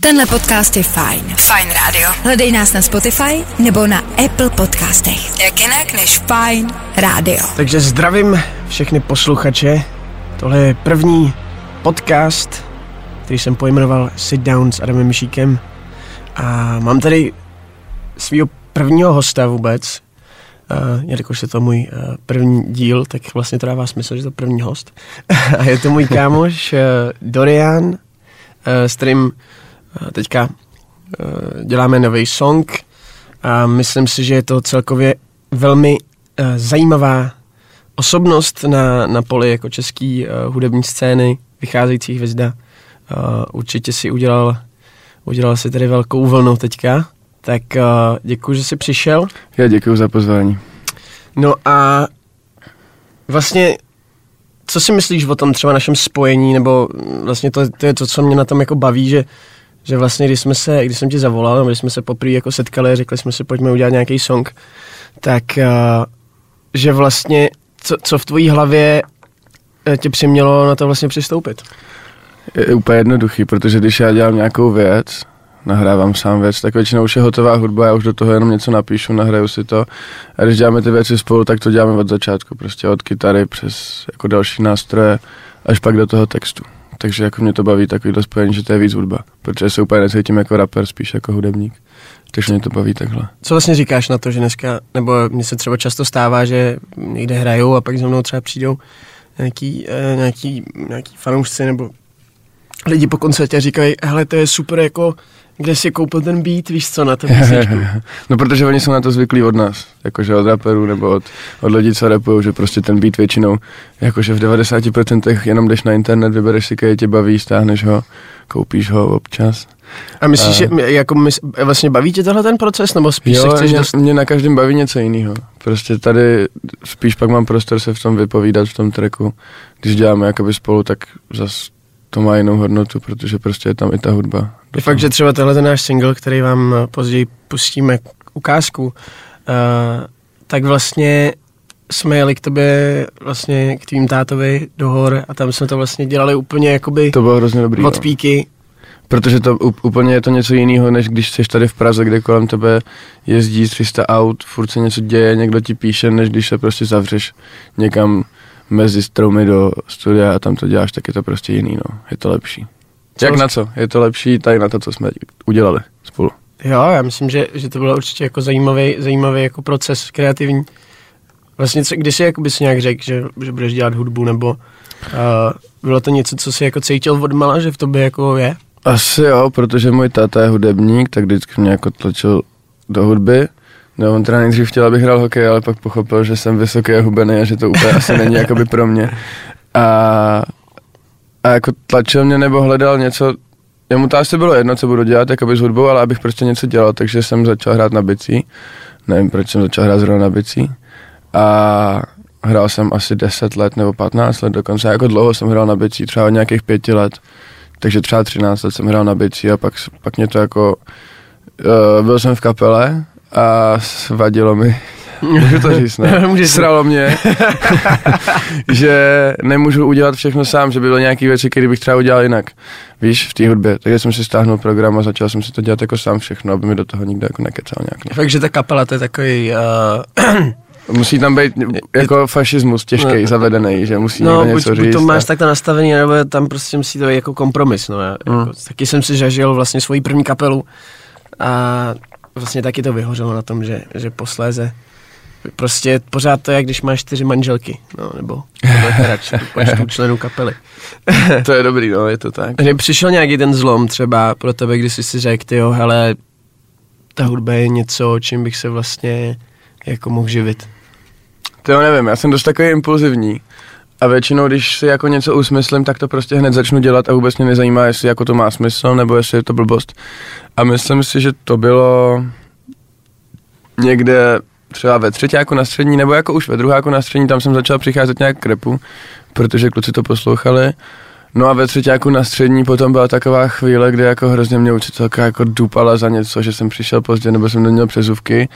Tenhle podcast je fajn. Fajn rádio. Hledej nás na Spotify nebo na Apple podcastech. Jak jinak než Fajn rádio. Takže zdravím všechny posluchače. Tohle je první podcast, který jsem pojmenoval Sit Down s Adamem Myšíkem. A mám tady svého prvního hosta vůbec. Uh, jelikož je to můj uh, první díl, tak vlastně to dává smysl, že to první host. a je to můj kámoš uh, Dorian, uh, s kterým teďka uh, děláme nový song a myslím si, že je to celkově velmi uh, zajímavá osobnost na, na poli jako český uh, hudební scény, vycházející hvězda. Určitě si udělal, udělal si tady velkou vlnu teďka, tak děkuji, že jsi přišel. Já děkuji za pozvání. No a vlastně, co si myslíš o tom třeba našem spojení, nebo vlastně to, to je to, co mě na tom jako baví, že, že vlastně, když jsme se, když jsem ti zavolal, když jsme se poprvé jako setkali a řekli jsme si, pojďme udělat nějaký song, tak uh, že vlastně, co, co v tvojí hlavě eh, tě přimělo na to vlastně přistoupit? Je úplně jednoduchý, protože když já dělám nějakou věc, nahrávám sám věc, tak většinou už je hotová hudba, já už do toho jenom něco napíšu, nahraju si to. A když děláme ty věci spolu, tak to děláme od začátku, prostě od kytary přes jako další nástroje, až pak do toho textu. Takže jako mě to baví takovýhle spojení, že to je víc hudba, protože se úplně necítím jako rapper, spíš jako hudebník. Takže mě to baví takhle. Co vlastně říkáš na to, že dneska, nebo mně se třeba často stává, že někde hrajou a pak za mnou třeba přijdou nějaký, eh, nějaký, nějaký fanoušci nebo lidi po koncertě říkají, hele, to je super jako kde si koupil ten beat, víš co, na to písničku. no protože oni jsou na to zvyklí od nás, jakože od raperů nebo od, od lidí, co rapují, že prostě ten beat většinou, jakože v 90% jenom jdeš na internet, vybereš si, který tě baví, stáhneš ho, koupíš ho občas. A myslíš, že jako mys, vlastně baví tě tenhle ten proces, nebo spíš jo, se chceš mě, dost... mě na každém baví něco jiného. Prostě tady spíš pak mám prostor se v tom vypovídat v tom tracku. Když děláme jakoby spolu, tak zas to má jinou hodnotu, protože prostě je tam i ta hudba. Je fakt, že třeba tenhle ten náš single, který vám později pustíme ukázku, uh, tak vlastně jsme jeli k tobě vlastně k tvým tátovi do hor a tam jsme to vlastně dělali úplně jakoby to bylo hrozně dobrý, od no. píky. Protože to úplně je to něco jiného, než když jsi tady v Praze, kde kolem tebe jezdí 300 aut, furt se něco děje, někdo ti píše, než když se prostě zavřeš někam mezi stromy do studia a tam to děláš, tak je to prostě jiný, no. Je to lepší. Co Jak na co? Je to lepší tady na to, co jsme udělali spolu. Jo, já myslím, že, že to bylo určitě jako zajímavý, zajímavý jako proces kreativní. Vlastně, co, když jsi jako si nějak řekl, že, že budeš dělat hudbu, nebo uh, bylo to něco, co jsi jako cítil od mala, že v tobě jako je? Asi jo, protože můj táta je hudebník, tak vždycky mě jako tlačil do hudby. No, on teda nejdřív chtěl, abych hrál hokej, ale pak pochopil, že jsem vysoký a hubený a že to úplně asi není jakoby pro mě. A, a jako tlačil mě nebo hledal něco, jemu to asi bylo jedno, co budu dělat jakoby s hudbou, ale abych prostě něco dělal, takže jsem začal hrát na bicí. Nevím, proč jsem začal hrát zrovna na bicí. A hrál jsem asi 10 let nebo 15 let dokonce, jako dlouho jsem hrál na bicí, třeba od nějakých pěti let. Takže třeba 13 let jsem hrál na bicí a pak, pak mě to jako... Uh, byl jsem v kapele a vadilo mi, můžu to říct, ne? Můžeš. Sralo mě, že nemůžu udělat všechno sám, že by byly nějaké věci, které bych třeba udělal jinak, víš, v té hudbě. Takže jsem si stáhnul program a začal jsem si to dělat jako sám všechno, aby mi do toho nikdo jako nekecal nějak. Ne. Fakt, že ta kapela to je takový... Uh, Musí tam být jako fašismus těžký, No. zavedený, že musí no, někdo buď, něco buď říct. to máš a- takto nastavený, nebo tam prostě musí to být jako kompromis. No. Já, Mm. jako, taky jsem si zažil vlastně svoji první kapelu a vlastně taky to vyhořelo na tom, že, že posléze prostě pořád to je, jak když máš čtyři manželky, no, nebo, nebo počtu členů kapely. To je dobrý, no, je to tak. Kdy přišel nějaký ten zlom třeba pro tebe, kdy jsi si řekl, tyjo, hele, ta hudba je něco, čím bych se vlastně jako mohl živit. To jo, nevím, já jsem dost takový impulzivní. A většinou, když si jako něco usmyslím, tak to prostě hned začnu dělat a vůbec mě nezajímá, jestli jako to má smysl, nebo jestli je to blbost. A myslím si, že to bylo někde třeba ve třetíku na střední, nebo jako už ve druháku na střední, tam jsem začal přicházet nějak k repu, protože kluci to poslouchali. No a ve třetíku na střední potom byla taková chvíle, kdy jako hrozně mě učitelka jako dupala za něco, že jsem přišel pozdě nebo jsem neměl přezuvky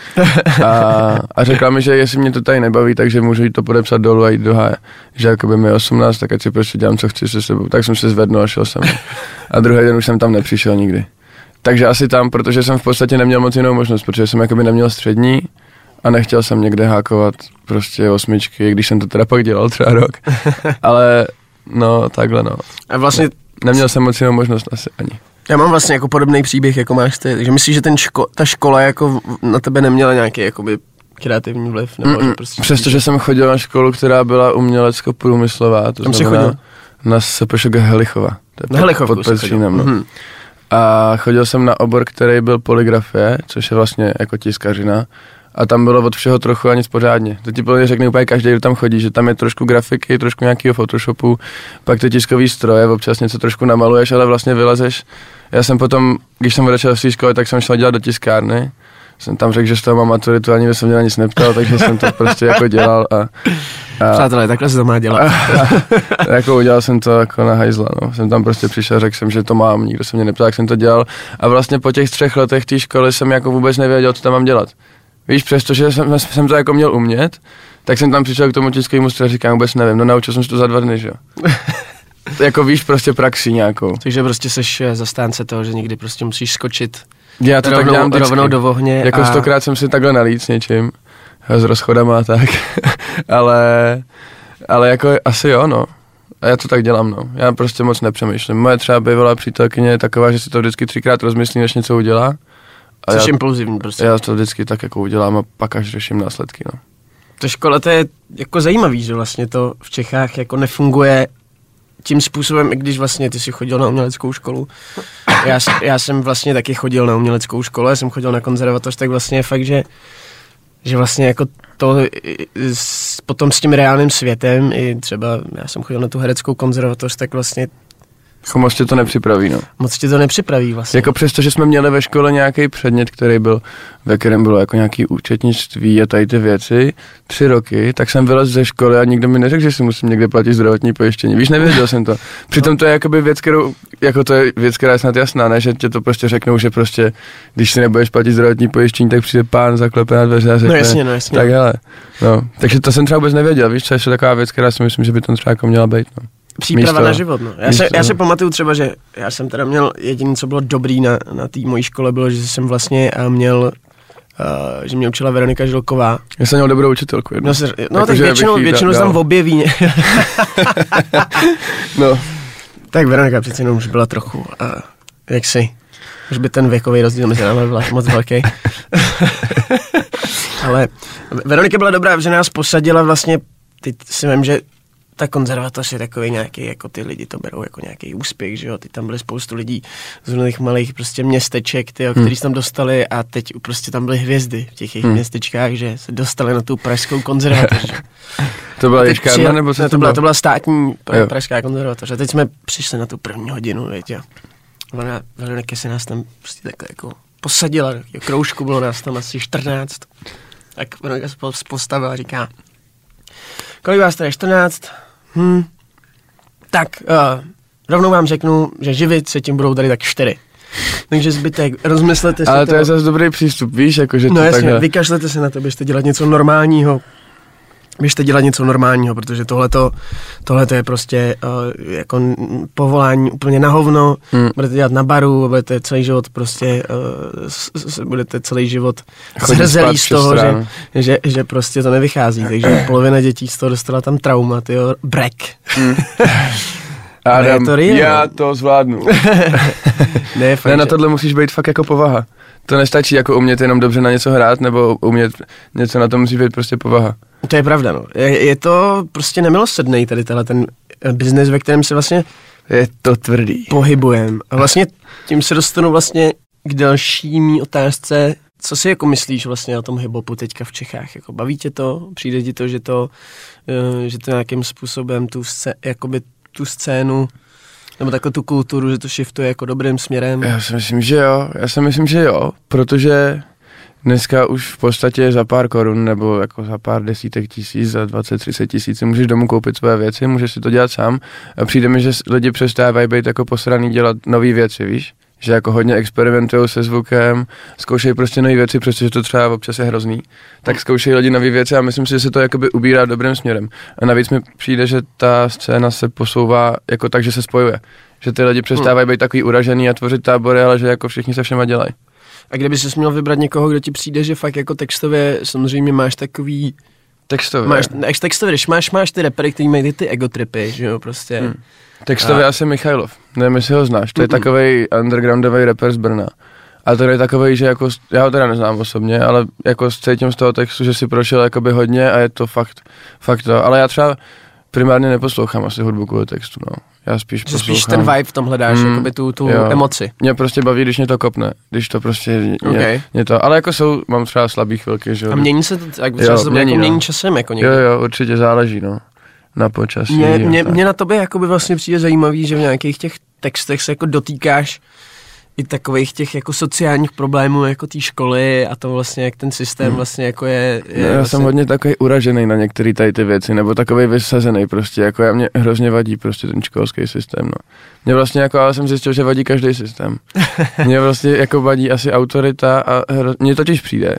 a, a řekla mi, že jestli mě to tady nebaví, takže můžu jít to podepsat dolů a jít do háje. Že jako by mi je 18, tak ať si prostě dělám, co chci se sebou. Tak jsem se zvednul a šel jsem. A druhý den už jsem tam nepřišel nikdy. Takže asi tam, protože jsem v podstatě neměl moc jinou možnost, protože jsem jakoby neměl střední a nechtěl jsem někde hákovat prostě osmičky, když jsem to teda pak dělal třeba rok. Ale no, takhle no. A vlastně Neměl jsem moc jinou možnost asi ani. já mám vlastně jako podobný příběh, jako máš ty. Takže myslíš, že ten ško- ta škola jako na tebe neměla nějaký jakoby kreativní vliv? Nebo že prostě Přestože jsem chodil na školu, která byla umělecko-průmyslová, to jsi znamená chodil? na SPŠG Helichova. To je pod- Helichovku pod Petřínem, no. Mhm. A chodil jsem na obor, který byl poligrafie, což je vlastně jako tiskařina. A tam bylo od všeho trochu a nic pořádně. To ti plně řekne úplně každý, kdo tam chodí, že tam je trošku grafiky, trošku nějakého Photoshopu, pak ty tiskový stroje, občas něco trošku namaluješ, ale vlastně vylezeš. Já jsem potom, když jsem odešel z školy, tak jsem šel dělat do tiskárny. Jsem tam řekl, že z toho mám maturitu, ani by se mě na nic neptal, takže jsem to prostě jako dělal a, a Přátelé, takhle se to má dělat. jako udělal jsem to jako na hajzla, no. Jsem tam prostě přišel, řekl jsem, že to mám, nikdo se mě neptal, jak jsem to dělal. A vlastně po těch třech letech té školy jsem jako vůbec nevěděl, co tam mám dělat. Víš, přestože jsem, jsem to jako měl umět, tak jsem tam přišel k tomu tiskovému stroji a říkám, vůbec nevím, no naučil jsem se to za dva dny, že jo. jako víš, prostě praxi nějakou. Takže prostě seš eh, zastánce toho, že někdy prostě musíš skočit Já to tak rovnou, dělám vždycky. rovnou do ohně. Jako a... stokrát jsem si takhle nalít s něčím, s rozchodama a tak, ale, ale jako asi jo, no. A já to tak dělám, no. Já prostě moc nepřemýšlím. Moje třeba bývalá přítelkyně je taková, že si to vždycky třikrát rozmyslí, než něco udělá. A Což já, impulzivní prostě. já to vždycky tak jako udělám a pak až řeším následky, no. To škola, to je jako zajímavý, že vlastně to v Čechách jako nefunguje tím způsobem, i když vlastně ty jsi chodil na uměleckou školu. Já, já jsem vlastně taky chodil na uměleckou školu, já jsem chodil na konzervatoř, tak vlastně je fakt, že, že vlastně jako to s, potom s tím reálným světem, i třeba já jsem chodil na tu hereckou konzervatoř, tak vlastně Jako moc tě to nepřipraví, no. moc ti to nepřipraví vlastně. Jako přesto, že jsme měli ve škole nějaký předmět, který byl, ve kterém bylo jako nějaký účetnictví a tady ty věci, tři roky, tak jsem vylez ze školy a nikdo mi neřekl, že si musím někde platit zdravotní pojištění. Víš, nevěděl jsem to. Přitom to je jakoby věc, kterou, jako to je věc, která je snad jasná, ne, že tě to prostě řeknou, že prostě, když si nebudeš platit zdravotní pojištění, tak přijde pán, zaklepe na dveře a řekne, No jasně, no jasně. tak hele, no. Takže to jsem třeba vůbec nevěděl, víš, to je taková věc, která si myslím, že by tam třeba jako měla být, no. Příprava Místo- na život, no. Já, místo- se, já se pamatuju třeba, že já jsem teda měl, jediné, co bylo dobrý na, na té mojí škole, bylo, že jsem vlastně uh, měl, uh, že mě učila Veronika Žilková. Já jsem měl dobrou učitelku jednu. No, se, no Jakože tak většinou, většinou se tam objeví. No, tak Veronika přece jenom už byla trochu, uh, jak si, už by ten věkový rozdíl mezi námi byl moc velký. Ale Veronika byla dobrá, že nás posadila vlastně, teď si vím, že ta konzervatoř je takový nějaký, jako ty lidi to berou jako nějaký úspěch, že jo, ty tam byly spoustu lidí z různých malých prostě městeček, ty, hmm. který se tam dostali a teď prostě tam byly hvězdy v těch jejich Hmm. městečkách, že se dostali na tu pražskou konzervatoř. to byla A teď Jiškárna, přijel- nebo co ne, to, byla, to byla státní Jo. pra, pražská konzervatoř. A teď jsme přišli na tu první hodinu, jo. Ona, Veronika se nás tam prostě takhle jako posadila, do takového kroužku bylo nás tam asi 14. Tak Veronika se pos- postavila a říká, kolik vás tady je 14? Hm. Tak, uh, rovnou vám řeknu, že živit se tím budou tady tak 4. Takže zbytek, rozmyslete si Ale to je zase dobrý přístup, víš, jako že to No jasně, takhle... vykašlete se na to, běžte dělat něco normálního. Běžte dělat něco normálního, protože tohleto, tohleto je prostě uh, jako povolání úplně na hovno. Hmm. Budete dělat na baru, budete celý život prostě, uh, s, s, budete celý život spát z toho, že, že, že prostě to nevychází. Takže polovina dětí z toho dostala tam trauma, tyjo, brek. Je Adam, to real. já to zvládnu. Ne, fakt, ne, na tohle musíš být fakt jako povaha. To nestačí jako umět jenom dobře na něco hrát, nebo umět něco na to musí být prostě povaha. To je pravda, no. Je, je to prostě nemilosrdný tady tenhle ten eh, biznes, ve kterém se vlastně Je to tvrdý. pohybujem. A vlastně tím se dostanu vlastně k další mý otázce, co si jako myslíš vlastně o tom hiphopu teďka v Čechách? Jako baví tě to? Přijde ti to, že to, eh, že to nějakým způsobem tu, scé- jakoby tu scénu nebo takhle tu kulturu, že to shiftuje jako dobrým směrem? Já si myslím, že jo. Já si myslím, že jo, protože dneska už v podstatě za pár korun nebo jako za pár desítek tisíc, za 20-30 tisíc si můžeš domů koupit své věci, můžeš si to dělat sám a přijde mi, že lidi přestávají být jako posraný dělat nové věci, víš? že jako hodně experimentují se zvukem, zkoušejí prostě nové věci, protože to třeba občas je hrozný, tak zkoušejí lidi nové věci a myslím si, že se to jakoby ubírá dobrým směrem. A navíc mi přijde, že ta scéna se posouvá jako tak, že se spojuje. Že ty lidi přestávají být takový uražený a tvořit tábory, ale že jako všichni se všema dělají. A kdyby jsi měl vybrat někoho, kdo ti přijde, že fakt jako textově samozřejmě máš takový Textově. Máš, než textově, když máš, máš ty repery, který mají ty, ty egotripy, že jo, prostě. Hmm. Textově a... asi Michailov, nevím, jestli ho znáš, to je mm takový undergroundový rapper z Brna. A to je takový, že jako, já ho teda neznám osobně, ale jako cítím z toho textu, že si prošel jakoby hodně a je to fakt, fakt to. Ale já třeba primárně neposlouchám asi hudbu kvůli textu, no. Já spíš že poslouchám. spíš ten vibe v tom hledáš, mm, jakoby tu, tu jo. emoci. Mě prostě baví, když mě to kopne, když to prostě mě, okay. mě to, ale jako jsou, mám třeba slabý chvilky, že jo. A mění se to, jak jo, se to mění, jako mění no. časem, jako někdo. Jo, jo, určitě záleží, no. Na počasí. Mě, mě, mě na tobě jakoby vlastně přijde zajímavý, že v nějakých těch textech se jako dotýkáš i takových těch jako sociálních problémů jako té školy a to vlastně, jak ten systém hmm. vlastně jako je... je no, já vlastně... jsem hodně takový uražený na některé tady ty věci, nebo takový vysazený prostě, jako já mě hrozně vadí prostě ten školský systém, no. Mě vlastně jako, ale jsem zjistil, že vadí každý systém. mě vlastně jako vadí asi autorita a hro... mně totiž přijde,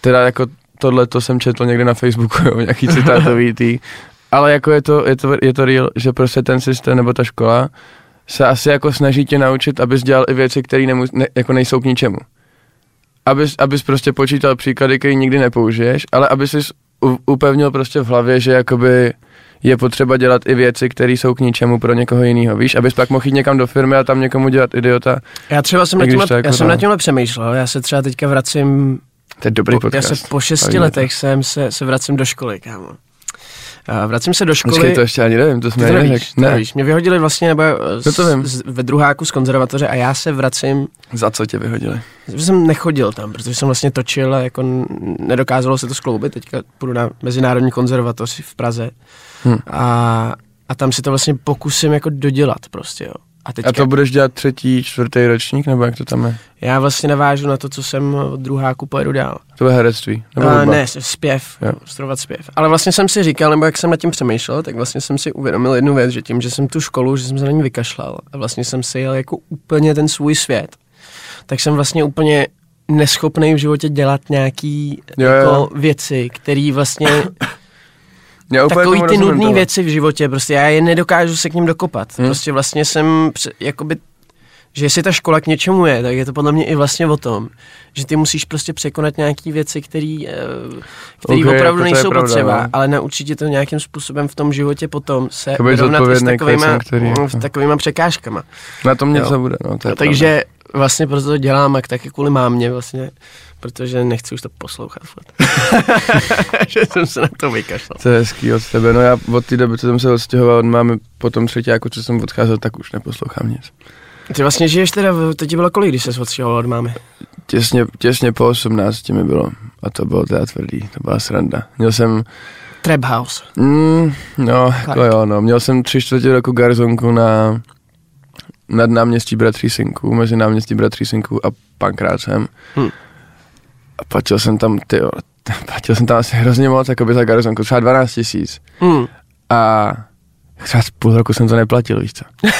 teda jako tohle to jsem četl někde na Facebooku, jo, nějaký citátový tý, ale jako je to, je to, je to real, že prostě ten systém nebo ta škola se asi jako snaží tě naučit, abys dělal i věci, které ne, jako nejsou k ničemu. Abys, abys prostě počítal příklady, které nikdy nepoužiješ, ale aby si upevnil prostě v hlavě, že jakoby je potřeba dělat i věci, které jsou k ničemu pro někoho jiného. Víš, abys pak mohl jít někam do firmy a tam někomu dělat idiota. Já třeba jsem, na tímhle, jako já jsem na tímhle přemýšlel, já se třeba teďka vracím to je dobrý podcast. Já se po šesti letech jsem se, se vracím do školy, kámo. A vracím se do školy. Počkej, to ještě ani nevím, to jsme to nevíš, ne. nevíš. Mě vyhodili vlastně nebo z, to vím. Z, ve druháku z konzervatoře a já se vracím. Za co tě vyhodili? Jsem nechodil tam, protože jsem vlastně točil a jako nedokázalo se to skloubit. Teďka půjdu na Mezinárodní konzervatoř v Praze hm. a, a tam si to vlastně pokusím jako dodělat prostě, jo. A, teďka, a to budeš dělat třetí, čtvrtý ročník, nebo jak to tam je? Já vlastně navážu na to, co jsem od druháku pojedu dál. To je herectví? Nebo uh, ne, zpěv, strovat zpěv. Ale vlastně jsem si říkal, nebo jak jsem nad tím přemýšlel, tak vlastně jsem si uvědomil jednu věc, že tím, že jsem tu školu, že jsem se na ní vykašlal a vlastně jsem si jel jako úplně ten svůj svět, tak jsem vlastně úplně neschopný v životě dělat nějaký jo, jako jo. věci, které vlastně já takový ty nudné věci v životě, prostě já je nedokážu se k ním dokopat. Hmm. Prostě vlastně jsem, jakoby, že jestli ta škola k něčemu je, tak je to podle mě i vlastně o tom, že ty musíš prostě překonat nějaké věci, které eh, okay, opravdu jako nejsou pravda, potřeba, no. ale naučit tě to nějakým způsobem v tom životě potom se vyrovnat s takovýma, který, jako- s takovýma překážkama. Na tom něco bude, no, to je Takže pravda. vlastně proto to dělám, a taky kvůli mámě vlastně protože nechci už to poslouchat. že jsem se na to vykašlal. To je hezký od tebe. No já od té doby, co jsem se odstěhoval od mámy, potom třetí, jako co jsem odcházel, tak už neposlouchám nic. Ty vlastně žiješ teda, to ti bylo kolik, když jsi odstěhoval od mámy? Těsně, těsně po 18 mi bylo a to bylo teda tvrdý, to byla sranda. Měl jsem... Trap House. Mm, no, tak. jako jo, no. Měl jsem tři čtvrtě roku garzonku na nad náměstí Bratří Synků, mezi náměstí Bratří Synků a Pankrácem. Hmm a platil jsem tam, ty platil jsem tam asi hrozně moc, jako by za garzonku, třeba 12 tisíc. Mm. A třeba půl roku jsem to neplatil, víš co.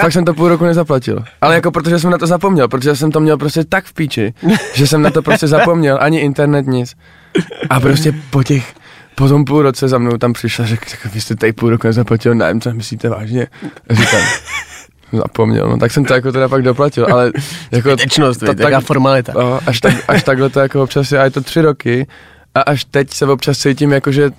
Fakt jsem to půl roku nezaplatil. Ale jako protože jsem na to zapomněl, protože jsem to měl prostě tak v píči, že jsem na to prostě zapomněl, ani internet, nic. A prostě po těch, po tom půl roce za mnou tam přišla, že vy jste tady půl roku nezaplatil nájem, co myslíte vážně? A říkám, zapomněl, no tak jsem to jako teda pak doplatil, ale jako... Tečnost, ta, tak, formalita. No, až, tak, až takhle to jako občas je, a je to tři roky a až teď se občas cítím jako, že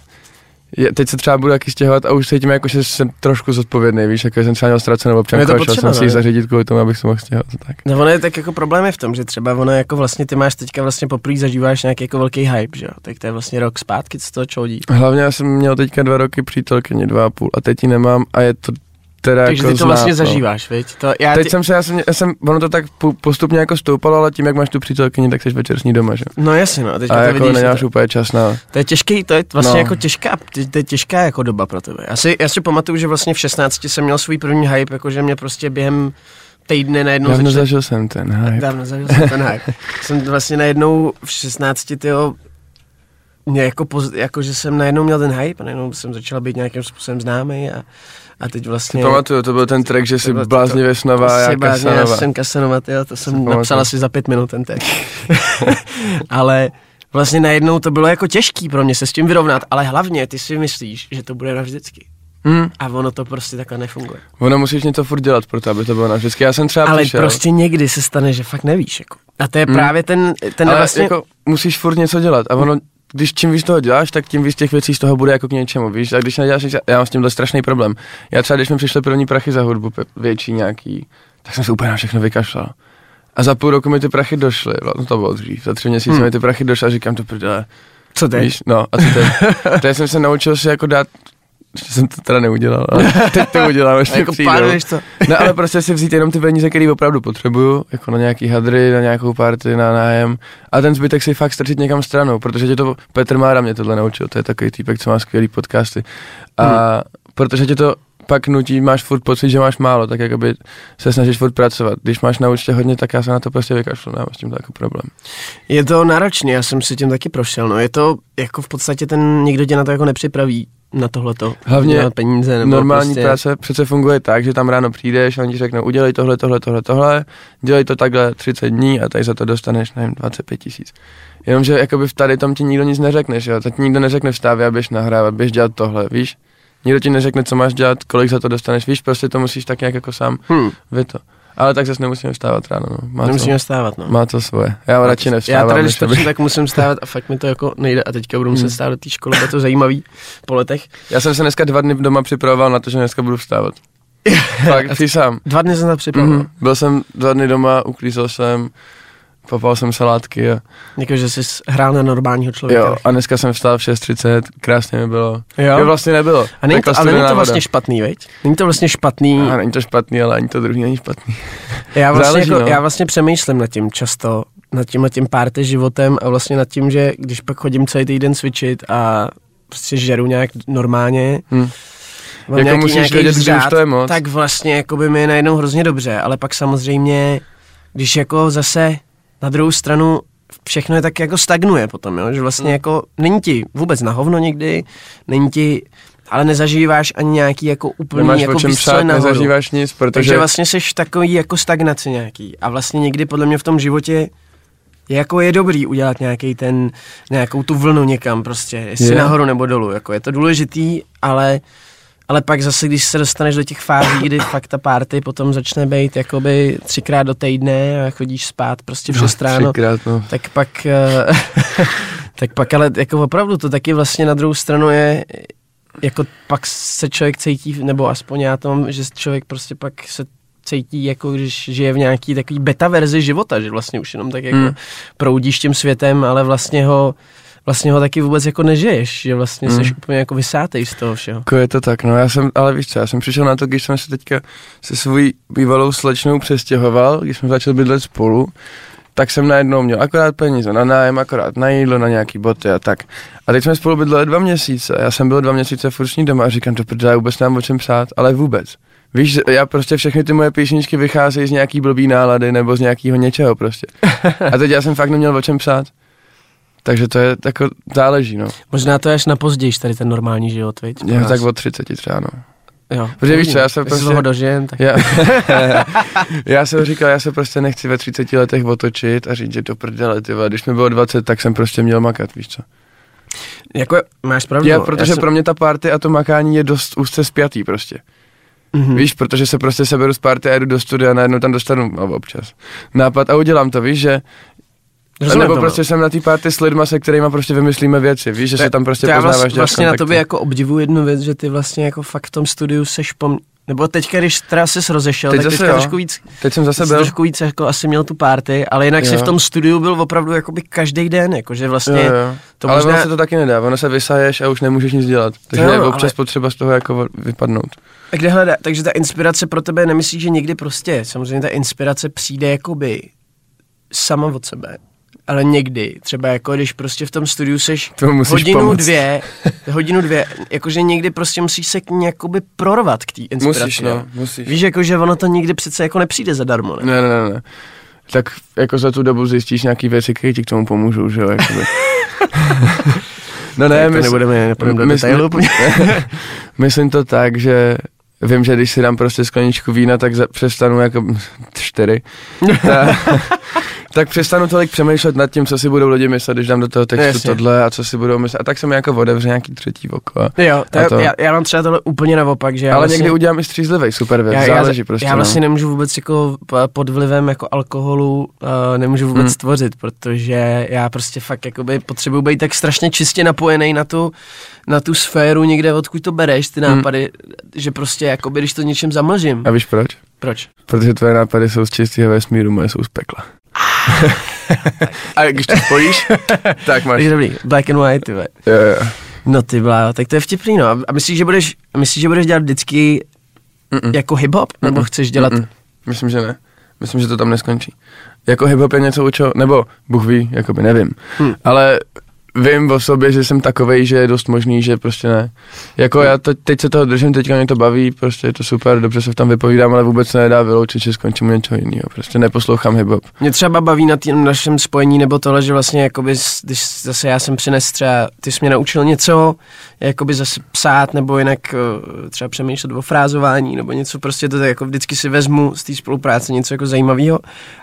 je, teď se třeba budu taky stěhovat a už cítím jako, že jsem trošku zodpovědný, víš, jako jsem třeba měl ztracenou občanku a šel jsem si ji zařídit kvůli tomu, abych se mohl stěhovat. Tak. No ono je tak jako problém je v tom, že třeba ono jako vlastně ty máš teďka vlastně poprvé zažíváš nějaký jako velký hype, že jo, tak to je vlastně rok zpátky, co to čodí. Hlavně já jsem měl teďka dva roky přítelkyni, dva a půl a teď ji nemám a je to teda Takže jako ty to vlastně zná, vlastně zažíváš, viď? To já Teď ty... jsem se, já jsem, já jsem, ono to tak postupně jako stoupalo, ale tím, jak máš tu přítelkyni, tak jsi večer s ní doma, že? No jasně, no. Teďka a to jako vidíš, nemáš to... úplně čas na... To je těžký, to je vlastně no. jako těžká, to je těžká jako doba pro tebe. Já si, já si pamatuju, že vlastně v 16 jsem měl svůj první hype, jakože mě prostě během týdne najednou Dávno začal... zažil jsem ten hype. Dávno zažil jsem ten hype. jsem vlastně najednou v 16 tyho mě jako, poz, jako, že jsem najednou měl ten hype a najednou jsem začal být nějakým způsobem známý a, a teď vlastně... Ty pamatuju, to byl ten track, že jsi bylo to- bláznivě snová, já blázně, já Kasanova. jsem Kasanova, tyjo, to jsem pamatuju. napsal asi za pět minut ten text. ale vlastně najednou to bylo jako těžký pro mě se s tím vyrovnat, ale hlavně ty si myslíš, že to bude navždycky. Hm, A ono to prostě takhle nefunguje. ono musíš něco furt dělat pro to, aby to bylo na vždycky. Já jsem třeba Ale přišel, prostě někdy se stane, že fakt nevíš. Jako. A to je právě ten, ten ale vlastně... jako musíš furt něco dělat a ono, když čím víc toho děláš, tak tím víc těch věcí z toho bude jako k něčemu, víš, a když neděláš já mám s tímhle strašný problém. Já třeba, když mi přišly první prachy za hudbu, větší nějaký, tak jsem se úplně na všechno vykašlal. A za půl roku mi ty prachy došly, no to bylo dřív, za tři měsíce Hmm. mi ty prachy došly a říkám to prdele, Co teď? víš, no a co teď? teď jsem se naučil si jako dát, že jsem to teda neudělal, ale teď to udělám, mi jako přijdou. to? No ale prostě si vzít jenom ty peníze, které opravdu potřebuju, jako na nějaký hadry, na nějakou party, na nájem a ten zbytek si fakt strčit někam stranou, protože tě to, Petr Mára mě tohle naučil, to je takový týpek, co má skvělý podcasty a Hmm. protože tě to pak nutí, máš furt pocit, že máš málo, tak jakoby se snažíš furt pracovat. Když máš na účtě hodně, tak já se na to prostě vykašlu, nemám s tím jako problém. Je to náročné, já jsem si tím taky prošel. No. Je to jako v podstatě ten, nikdo tě na to jako nepřipraví na tohleto. Hlavně na peníze. Nebo Normální prostě, práce přece funguje tak, že tam ráno přijdeš a oni ti řeknou, udělej tohle, tohle, tohle, tohle, dělej to takhle 30 dní a tady za to dostaneš, nevím, 25 tisíc. Jenomže jakoby v tady tom ti nikdo nic neřekne, že jo, tak nikdo neřekne vstávej a běž nahrávat, běž dělat tohle, víš? Nikdo ti neřekne, co máš dělat, kolik za to dostaneš, víš, prostě to musíš tak nějak jako sám, Hm, vy to. Ale tak zase nemusíme vstávat ráno, no. Má, nemusíme to, stávat, no. má to svoje. Já radši Já nevstávám, tady, než když točím, tak musím stávat a fakt mi to jako nejde a teďka budu muset Hmm. stát do té školy, bude to zajímavý po letech. Já jsem se dneska dva dny doma připravoval na to, že dneska budu vstávat. Fakt, přísám. Dva dny jsem to připravil. Mhm. Byl jsem dva dny doma, uklízel jsem, popal jsem salátky a, Jako, že jsi hrál na normálního člověka. jo, a dneska jsem vstal v 6.30, krásně mi bylo. jo? Jo, vlastně nebylo. a není to, Takhle ale není to vlastně špatný, veď? Není to vlastně špatný. A není to špatný, ale ani to druhý není špatný. Já vlastně, Záleží, jako, no. já vlastně přemýšlím nad tím často, nad tím, nad tím párty životem a vlastně nad tím, že když pak chodím celý týden cvičit a prostě žeru nějak normálně, Hm. mám Jako nějaký, musíš nějaký vědět, už to je moc. tak vlastně jako by mi je najednou hrozně dobře, ale pak samozřejmě, když jako zase na druhou stranu všechno je tak jako stagnuje potom, jo? že vlastně Hmm. jako není ti vůbec na hovno někdy, není ti, ale nezažíváš ani nějaký jako úplný Nemáš jako čem nahoru. nezažíváš nic, protože Takže vlastně jsi v takový jako stagnaci nějaký. A vlastně někdy podle mě v tom životě je jako je dobrý udělat nějaký ten, nějakou tu vlnu někam prostě, jestli Je. nahoru nebo dolů, jako je to důležitý, ale ale pak zase, když se dostaneš do těch fází, kdy fakt ta party potom začne být jakoby třikrát do týdne a chodíš spát prostě v no, 6 ráno, třikrát, no. tak pak, eh, tak pak ale jako opravdu to taky vlastně na druhou stranu je, jako pak se člověk cítí, nebo aspoň já to mám, že člověk prostě pak se cítí, jako když žije v nějaký takový beta verzi života, že vlastně už jenom tak jako Hmm. proudíš tím světem, ale vlastně ho vlastně ho taky vůbec jako nežiješ, že vlastně Hmm. jsi úplně jako vysátej z toho všeho. Jako je to tak, no já jsem, ale víš co, já jsem přišel na to, když jsem se teďka se svojí bývalou slečnou přestěhoval, když jsme začali bydlet spolu, tak jsem najednou měl akorát peníze na nájem, akorát na jídlo, na nějaký boty a tak. A teď jsme spolu bydleli dva měsíce, já jsem byl dva měsíce furt s ní doma a říkám, to protože já vůbec nemám o čem psát, ale vůbec. Víš, já prostě všechny ty moje písničky vycházejí z nějaký blbý nálady nebo z nějakého něčeho prostě. A teď já jsem fakt neměl o čem psát. Takže to je jako záleží, no. Možná to je až na později, tady ten normální život, viď? nás. tak od 30 třeba, no. jo. Protože víš co, já se prostě- toho dožijem, tak... Já, já jsem říkal, já se prostě nechci ve 30 letech otočit a říct, že do prdele, ty. Když mi bylo 20, tak jsem prostě měl makat, víš co. Jako máš pravdu. Já, protože jsem- pro mě ta party a to makání je dost úzce spjatý prostě. Mhm. Víš, protože se prostě seberu z party a jdu do studia a najednou tam dostanu no, občas nápad a udělám to, víš, že Rozumím nebo tomu. prostě jsem na té party s lidma, se kterými prostě vymyslíme věci, víš, že se tam prostě poznáváš, vlastně, děláš vlastně na tobě jako obdivuji jednu věc, že ty vlastně jako fakt v tom studiu seš pom... Nebo teďka, když teda jsi rozešel, Teď tak zase teďka jo. trošku víc, Teď jsem zase byl, trošku víc jako asi měl tu party, ale jinak si Jo. v tom studiu byl opravdu jakoby každý den, jakože vlastně jo, jo. to ale možná- ono se to taky nedá, ono se vysaješ a už nemůžeš nic dělat, takže Jo, je no, občas ale- potřeba z toho jako vypadnout. A kde hledá, takže ta inspirace pro tebe nemyslíš, že někdy prostě, samozřejmě ta inspirace přijde jakoby sama od sebe, ale někdy, třeba jako když prostě v tom studiu seš To hodinu pomoct. dvě, hodinu dvě, jakože někdy prostě musíš se k ní jakoby prorvat k té inspiraci. Musíš, jo. no, musíš. Víš, jako, že ono to nikdy přece jako nepřijde zadarmo, ne? Ne, ne, ne. Tak jako za tu dobu zjistíš nějaký věci, které ti k tomu pomůžou, že jo, jakoby. No ne, to mys- nebudeme, nepůjdeme do mysl- detailu. Myslím to tak, že vím, že když si dám prostě skleničku vína, tak za, přestanu jako čtyři. Ta, tak přestanu tolik přemýšlet nad tím, co si budou lidi myslet, když dám do toho textu Jasně. tohle a co si budou myslet. A tak se mi jako otevře nějaký třetí oko. Jo, to, A to- Já, já mám třeba tohle úplně naopak, že já ale vlastně, někdy udělám i střízlivý, super věc, já, záleží já, prostě. já vlastně no. nemůžu vůbec jako p- pod vlivem jako alkoholu uh, nemůžu vůbec Hmm. hmm. tvořit, protože já prostě fakt jakoby potřebuji být tak strašně čistě napojený na tu, na tu sféru někde, odkud to bereš, ty Hmm. nápady, že prostě jakoby, když to něčem zamlžím. A víš proč? Proč? Protože tvoje nápady jsou z čistého vesmíru, moje jsou z pekla. a když to spojíš, tak máš. Takže dobrý, black and white, ty. Jo, jo. No ty bláho, tak to je vtipný, no. A- myslíš, že budeš, myslíš, že budeš dělat vždycky Mm-mm. jako hip-hop? Nebo Mm-mm. chceš dělat... Mm-mm. Myslím, že ne. Myslím, že to tam neskončí. Jako hip-hop je něco, u čeho, nebo Bůh ví, jakoby nevím. Hm. Ale vím o sobě, že jsem takovej, že je dost možný, že prostě ne. Jako já to, teď se toho držím, teďka mě to baví, prostě je to super, dobře se v tom vypovídám, ale vůbec se nedá vyloučit, že skončím něčeho jiného. Prostě neposlouchám hip-hop. Mě třeba baví na tím našem spojení, nebo tohle, že vlastně jakoby, když zase já jsem přines třeba, ty jsi mě naučil něco, jakoby zase psát, nebo jinak eh, třeba přemýšlet o frázování, nebo něco prostě to tak jako vždycky si vezmu z té spolupráce něco jako zajímavého.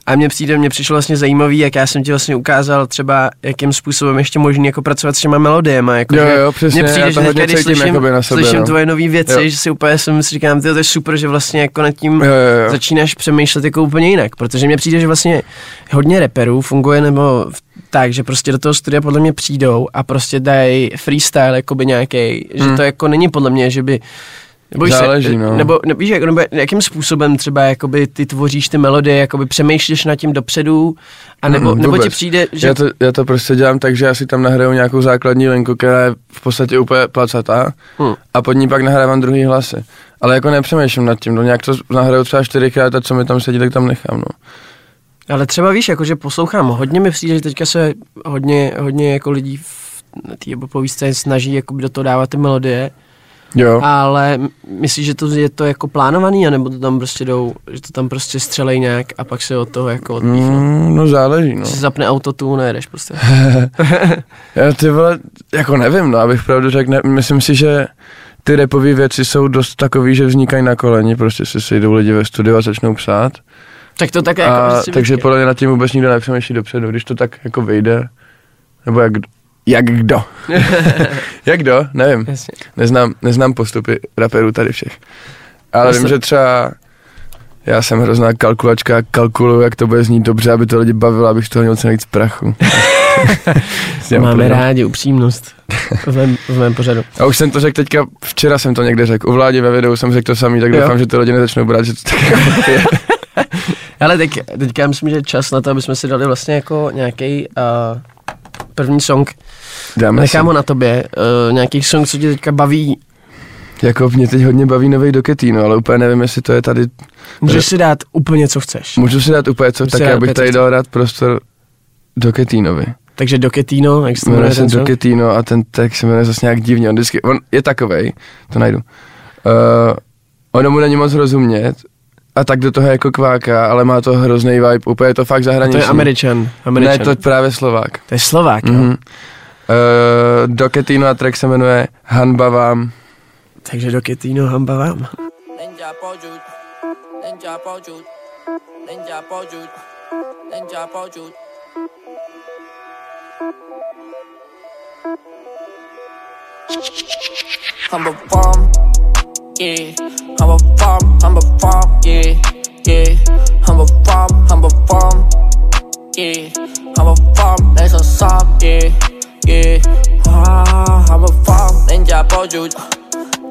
A mně přijde, mně přišlo vlastně zajímavý, jak já jsem ti vlastně ukázal třeba, jakým způsobem ještě možný jako pracovat s těma melodiema. Jako, Jo, jo, přesně, Mně přijde, že když slyším, na sebe, slyším no. tvoje nové věci, Jo. že si úplně jsem si říkám, to je super, že vlastně jako nad tím Jo, jo, jo. začínáš přemýšlet jako úplně jinak, protože mně přijde, že vlastně hodně reperů funguje nebo tak, že prostě do toho studia podle mě přijdou a prostě dají freestyle jakoby nějaký, že Hmm. to jako není podle mě, že by nebo víš, Záleží, no. nebo, nebo, víš, jak- nebo jakým způsobem třeba jakoby ty tvoříš ty melodie, jakoby přemýšlíš nad tím dopředu, a nebo, Mm, nebo ti přijde, že Já to, já to prostě dělám tak, že já si tam nahraju nějakou základní linku, která je v podstatě úplně placatá Hm. a pod ní pak nahrávám druhý hlasy. Ale jako nepřemýšlím nad tím, no nějak to nahraju třeba čtyřikrát a co mi tam sedí, tak tam nechám, no. Ale třeba víš, jakože poslouchám, hodně mi přijde, že teďka se hodně, hodně jako lidí v na té popový scéně snaží jakoby do toho dávat ty melodie, Jo. ale myslíš, že to je to jako plánovaný, anebo to tam prostě jdou, že to tam prostě střelej nějak a pak se od toho jako odpíchnou? Mm, no záleží, no. Si zapne autotune a jedeš prostě. Já ty vole, jako nevím, no, abych pravdu řekl, ne, myslím si, že ty repové věci jsou dost takový, že vznikají na koleni, prostě si sejdou lidi ve studiu a začnou psát. tak to tak jako A, prostě takže podle mě nad tím vůbec nikdo nepřemýšlí dopředu, když to tak jako vyjde. Nebo jak, jak kdo? jak kdo? Nevím. Jasně. Neznám, neznám postupy raperů tady všech. Ale Jasně. vím, že třeba já jsem hrozná kalkulačka kalkuluju, jak to bude znít dobře, aby to lidi bavilo, abych z toho měl co nejvíc prachu. Máme rádi upřímnost v mém, v mém pořadu. A už jsem to řekl teďka, včera jsem to někde řekl, u vládě ve videu jsem řekl to samý, tak Jo. doufám, že ty lidi nezačnou brát, že to tak jako je. Ale teď, teďka myslím, že je čas na to, aby jsme si dali vlastně jako nějaký uh, první song. Dáme Nechám si. ho na tobě. Uh, nějaký song, co tě teďka baví. Jako mě teď hodně baví nový Doketino, ale úplně nevím, jestli to je tady, Můžeš si dát úplně, co chceš. můžu si dát úplně co, Můžu si tak já bych tady dal rád prostor Doketinovi. Takže do Ketino, jak se to Jmenuje ten? Doketino a ten text se jmenuje zase nějak divně, on, vždycky, on je takovej, to najdu. Uh, ono mu není moc rozumět, a tak do toho jako kváka, ale má to hrozný vibe, úplně je to fakt A zahraniční. to je Američan. Američan. Ne, to je právě Slovák. to je Slovák, jo. Uh, Doketino a track se jmenuje Hanba vám. Takže do Ketino hamba vám. Ninja Pojut, Ninja Pojut, Ninja Pojut, Ninja Pojut. I'm a bomb, yeah. I'm a bomb, I'm a bomb, yeah, yeah. I'm a bomb, I'm a bomb, yeah. I'm a bomb, there's a song, yeah, yeah. Ah, I'm a bomb, Ninja Pojut,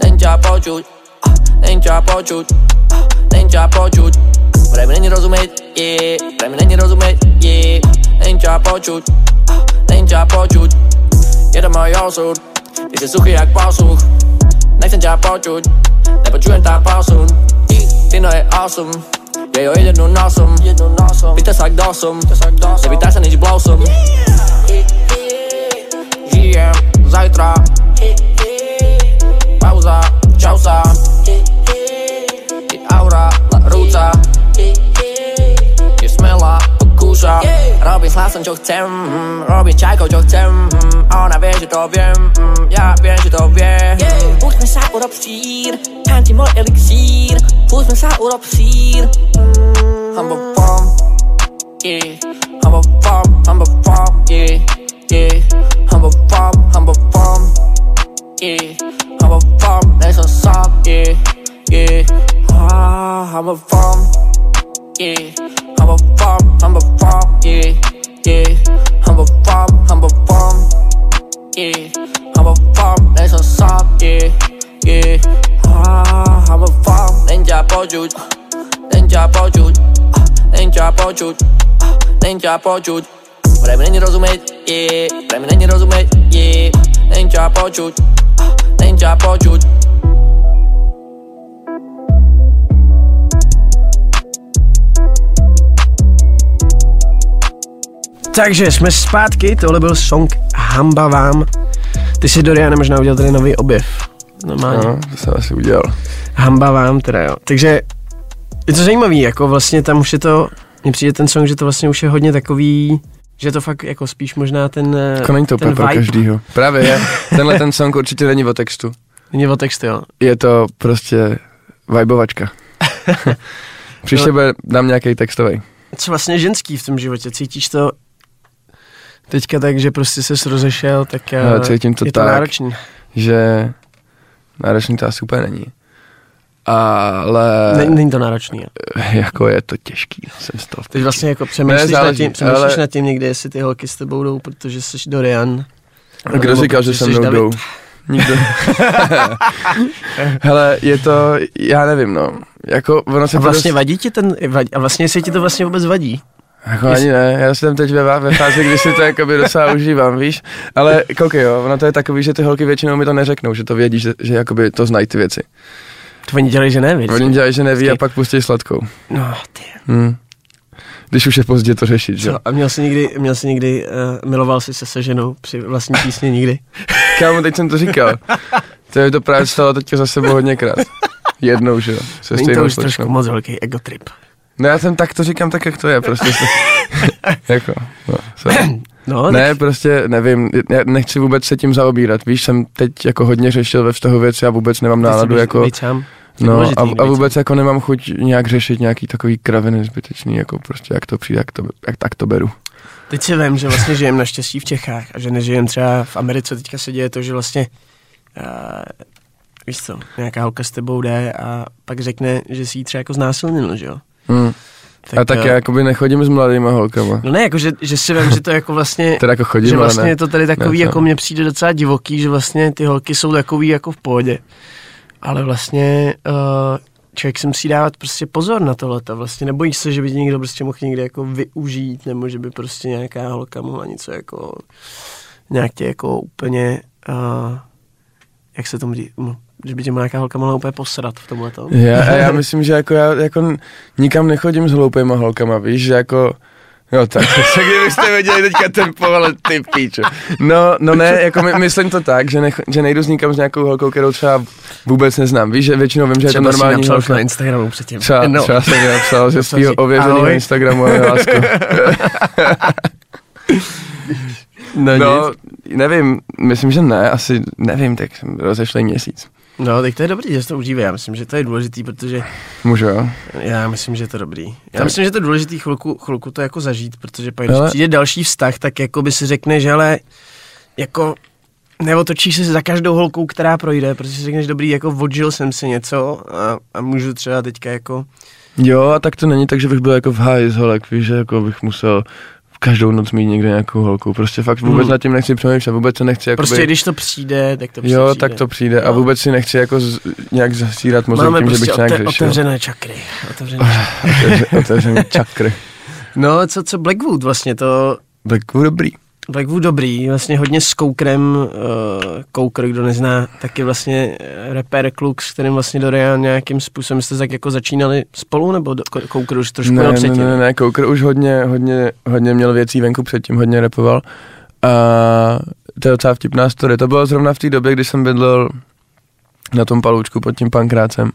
Ninja Pojut, ah, Ninja Pojut, ah, Ninja Pojut. Vraj mi není rozumět, yeah. Vraj mi není rozumět, yeah. Ninja Pojut, ah, Ninja Pojut. Jeden můj osud, ty jsi suchý jak pasuch. Nechcem tě počuť, nepočujem tá posun. Ty no je awesome, je jo jednu nosom. Víte sa kdo som, nevítaj sa nič blossom. Žijem zajtra, pauza, čau sa. Je aura, la rúca, je smelá. Raz robím s hlasom, čo chcem. Robím čajkou, čo chcem. Ona vie, že to viem. Ja viem, že to vie. Yeah. Pustme sa, urob sír Dám ti môj elixír. Pustme sa, urob sír a bomb Yeah. A bomb, a bomb Yeah, yeah I'm a bomb, I'm a bomb Yeah I'm a bomb, det er så sant Yeah, yeah ah, I'm a bomb Yeah I'm a bomb, I'm a bomb Yeah, yeah I'm a bomb, I'm a bomb Yeah I'm a bomb, det er så sant Yeah, yeah ah, I'm a bomb Ninja Bojude Ninja Bojude Ninja Bojude Ninja Bojude Vraj mi není rozumět, yeah Vraj mi není rozumět, yeah Ninja Bojude Ninja Bojude Takže jsme zpátky, tohle byl song Hamba vám. Ty si Doriane možná udělal tady nový objev. Normálně. No, to jsem asi udělal. Hamba vám teda jo. Takže je to zajímavý, jako vlastně tam už je to, mně přijde ten song, že to vlastně už je hodně takový, že je to fakt jako spíš možná ten Jako není to ten úplně pro vibe. každýho. Právě je. Tenhle ten song určitě není o textu. Není o textu, jo. Je to prostě vibovačka. Příště bude, dám nějaký textový. Co vlastně ženský v tom životě, cítíš to teďka tak, že prostě se rozešel, tak eh, Ale cítím to je to tak. náročný. Že náročný to asi úplně není. Ale Není, není to náročný, jo. jako je to těžký, jsem z toho. Teď vlastně jako přemýšlíš, nad záleží, tím, přemýšlíš ale- nad tím někdy, jestli ty holky s tebou jdou, protože jsi Dorian. Kdo říkal, že se mnou David. jdou? Nikdo. Hele, je to, já nevím, no. Jako, ono se A vlastně dost- vadí ti ten, vadí, a vlastně jestli ti to vlastně vůbec vadí. Jako ani ne, já jsem teď ve, ve fázi, kdy si to jakoby docela užívám, víš, ale koukej jo, ono to je takový, že ty holky většinou mi to neřeknou, že to vědí, že, že jakoby to znají ty věci. To oni dělají, že ne, víš? Oni dělají, že neví a Vždycky. pak pustí sladkou. No, ty. Hm. Když už je pozdě to řešit, že? A měl jsi někdy, měl jsi někdy, uh, miloval jsi se se ženou při vlastní písni nikdy? Kámo, teď jsem to říkal. To je to právě stalo teďka za sebou hodněkrát. Jednou, že jo, se Není to už trošku slečnou. moc velký ego trip. No já jsem tak to říkám tak, jak to je, prostě. Se, jako, no, se, No, ne, prostě nevím, já nechci vůbec se tím zaobírat, víš, jsem teď jako hodně řešil ve vztahu věci a vůbec nemám tak náladu, jako, Být sám. No a, a vůbec jako nemám chuť nějak řešit nějaký takový kraviny zbytečný, jako prostě jak to přijde, jak, to, jak tak to beru. Teď si vím, že vlastně žijem naštěstí v Čechách a že nežijem třeba v Americe. Teďka se děje to, že vlastně uh, víš co, nějaká holka s tebou jde a pak řekne, že si ji třeba jako znásilnil, že jo? Hmm. a tak eh, já jakoby nechodím s mladýma holkama. No ne, jako že, že si vím, že to jako vlastně, Teda jako chodím, že ale vlastně ne. je to tady takový, Ne, jako mně přijde docela divoký, že vlastně ty holky jsou takový jako v pohodě. Ale vlastně uh, člověk si musí dávat prostě pozor na tohleto. Vlastně nebojíš se, že by někdo prostě mohl někde jako využít, nebo že by prostě nějaká holka mohla něco jako nějak tě jako úplně uh, jak se tomu říká, no, že by tě nějaká holka mohla úplně posrat v tomhle tom. Já, já myslím, že jako já jako nikam nechodím s hloupýma holkama, víš, že jako Jo, tak, tak kdybyste věděli teďka ten pohled, ty píčo. No, no ne, jako my, myslím to tak, že, nech, že nejdu s nikam s nějakou holkou, kterou třeba vůbec neznám. Víš, že většinou vím, že je to Třeba normální holka. na Instagramu předtím. Třeba, no. třeba jsem napsal Napsal svého si, ověřeného. Instagramu, ale lásko. no, No, nic. nevím, myslím, že ne, asi nevím, tak jsem rozešlej měsíc. No, tak to je dobrý, že se to užívá. Já myslím, že to je důležitý, protože Můžu, jo? Já myslím, že je to dobrý. Já Tak. myslím, že to je důležitý chvilku, chvilku to jako zažít, protože pak, když Ale- přijde další vztah, tak jako by si řekne, že ale jako neotočíš se za každou holkou, která projde, protože si řekneš, dobrý, jako odžil jsem si něco a, a můžu třeba teďka jako, Jo, a tak to není tak, že bych byl jako v háji z holek, víš, že jako bych musel každou noc mít někde nějakou holku. Prostě fakt vůbec Hmm. nad tím nechci přemýšlet, vůbec se nechci jako prostě když to přijde, tak to prostě Jo, přijde. tak to přijde a Jo. vůbec si nechci jako z, nějak zasírat mozek Máme tím, že prostě bych to nějak řešil. otevřené čakry. Otevřené čakry. Otevře- Otevřený čakry. No, co, co Blackwood vlastně, to Blackwood dobrý. Blackwood dobrý, vlastně hodně s Koukrem, uh, Koukr, kdo nezná, taky vlastně eh, rapper kluk, s kterým vlastně Dorian nějakým způsobem jste tak jako začínali spolu, nebo do, Ko- Koukr už trošku Ne, jel ne, předtím? ne, ne, Coker už hodně, hodně, hodně měl věcí venku předtím, hodně repoval. A to je docela vtipná story. To bylo zrovna v té době, kdy jsem bydlel na tom paloučku pod tím pankrácem.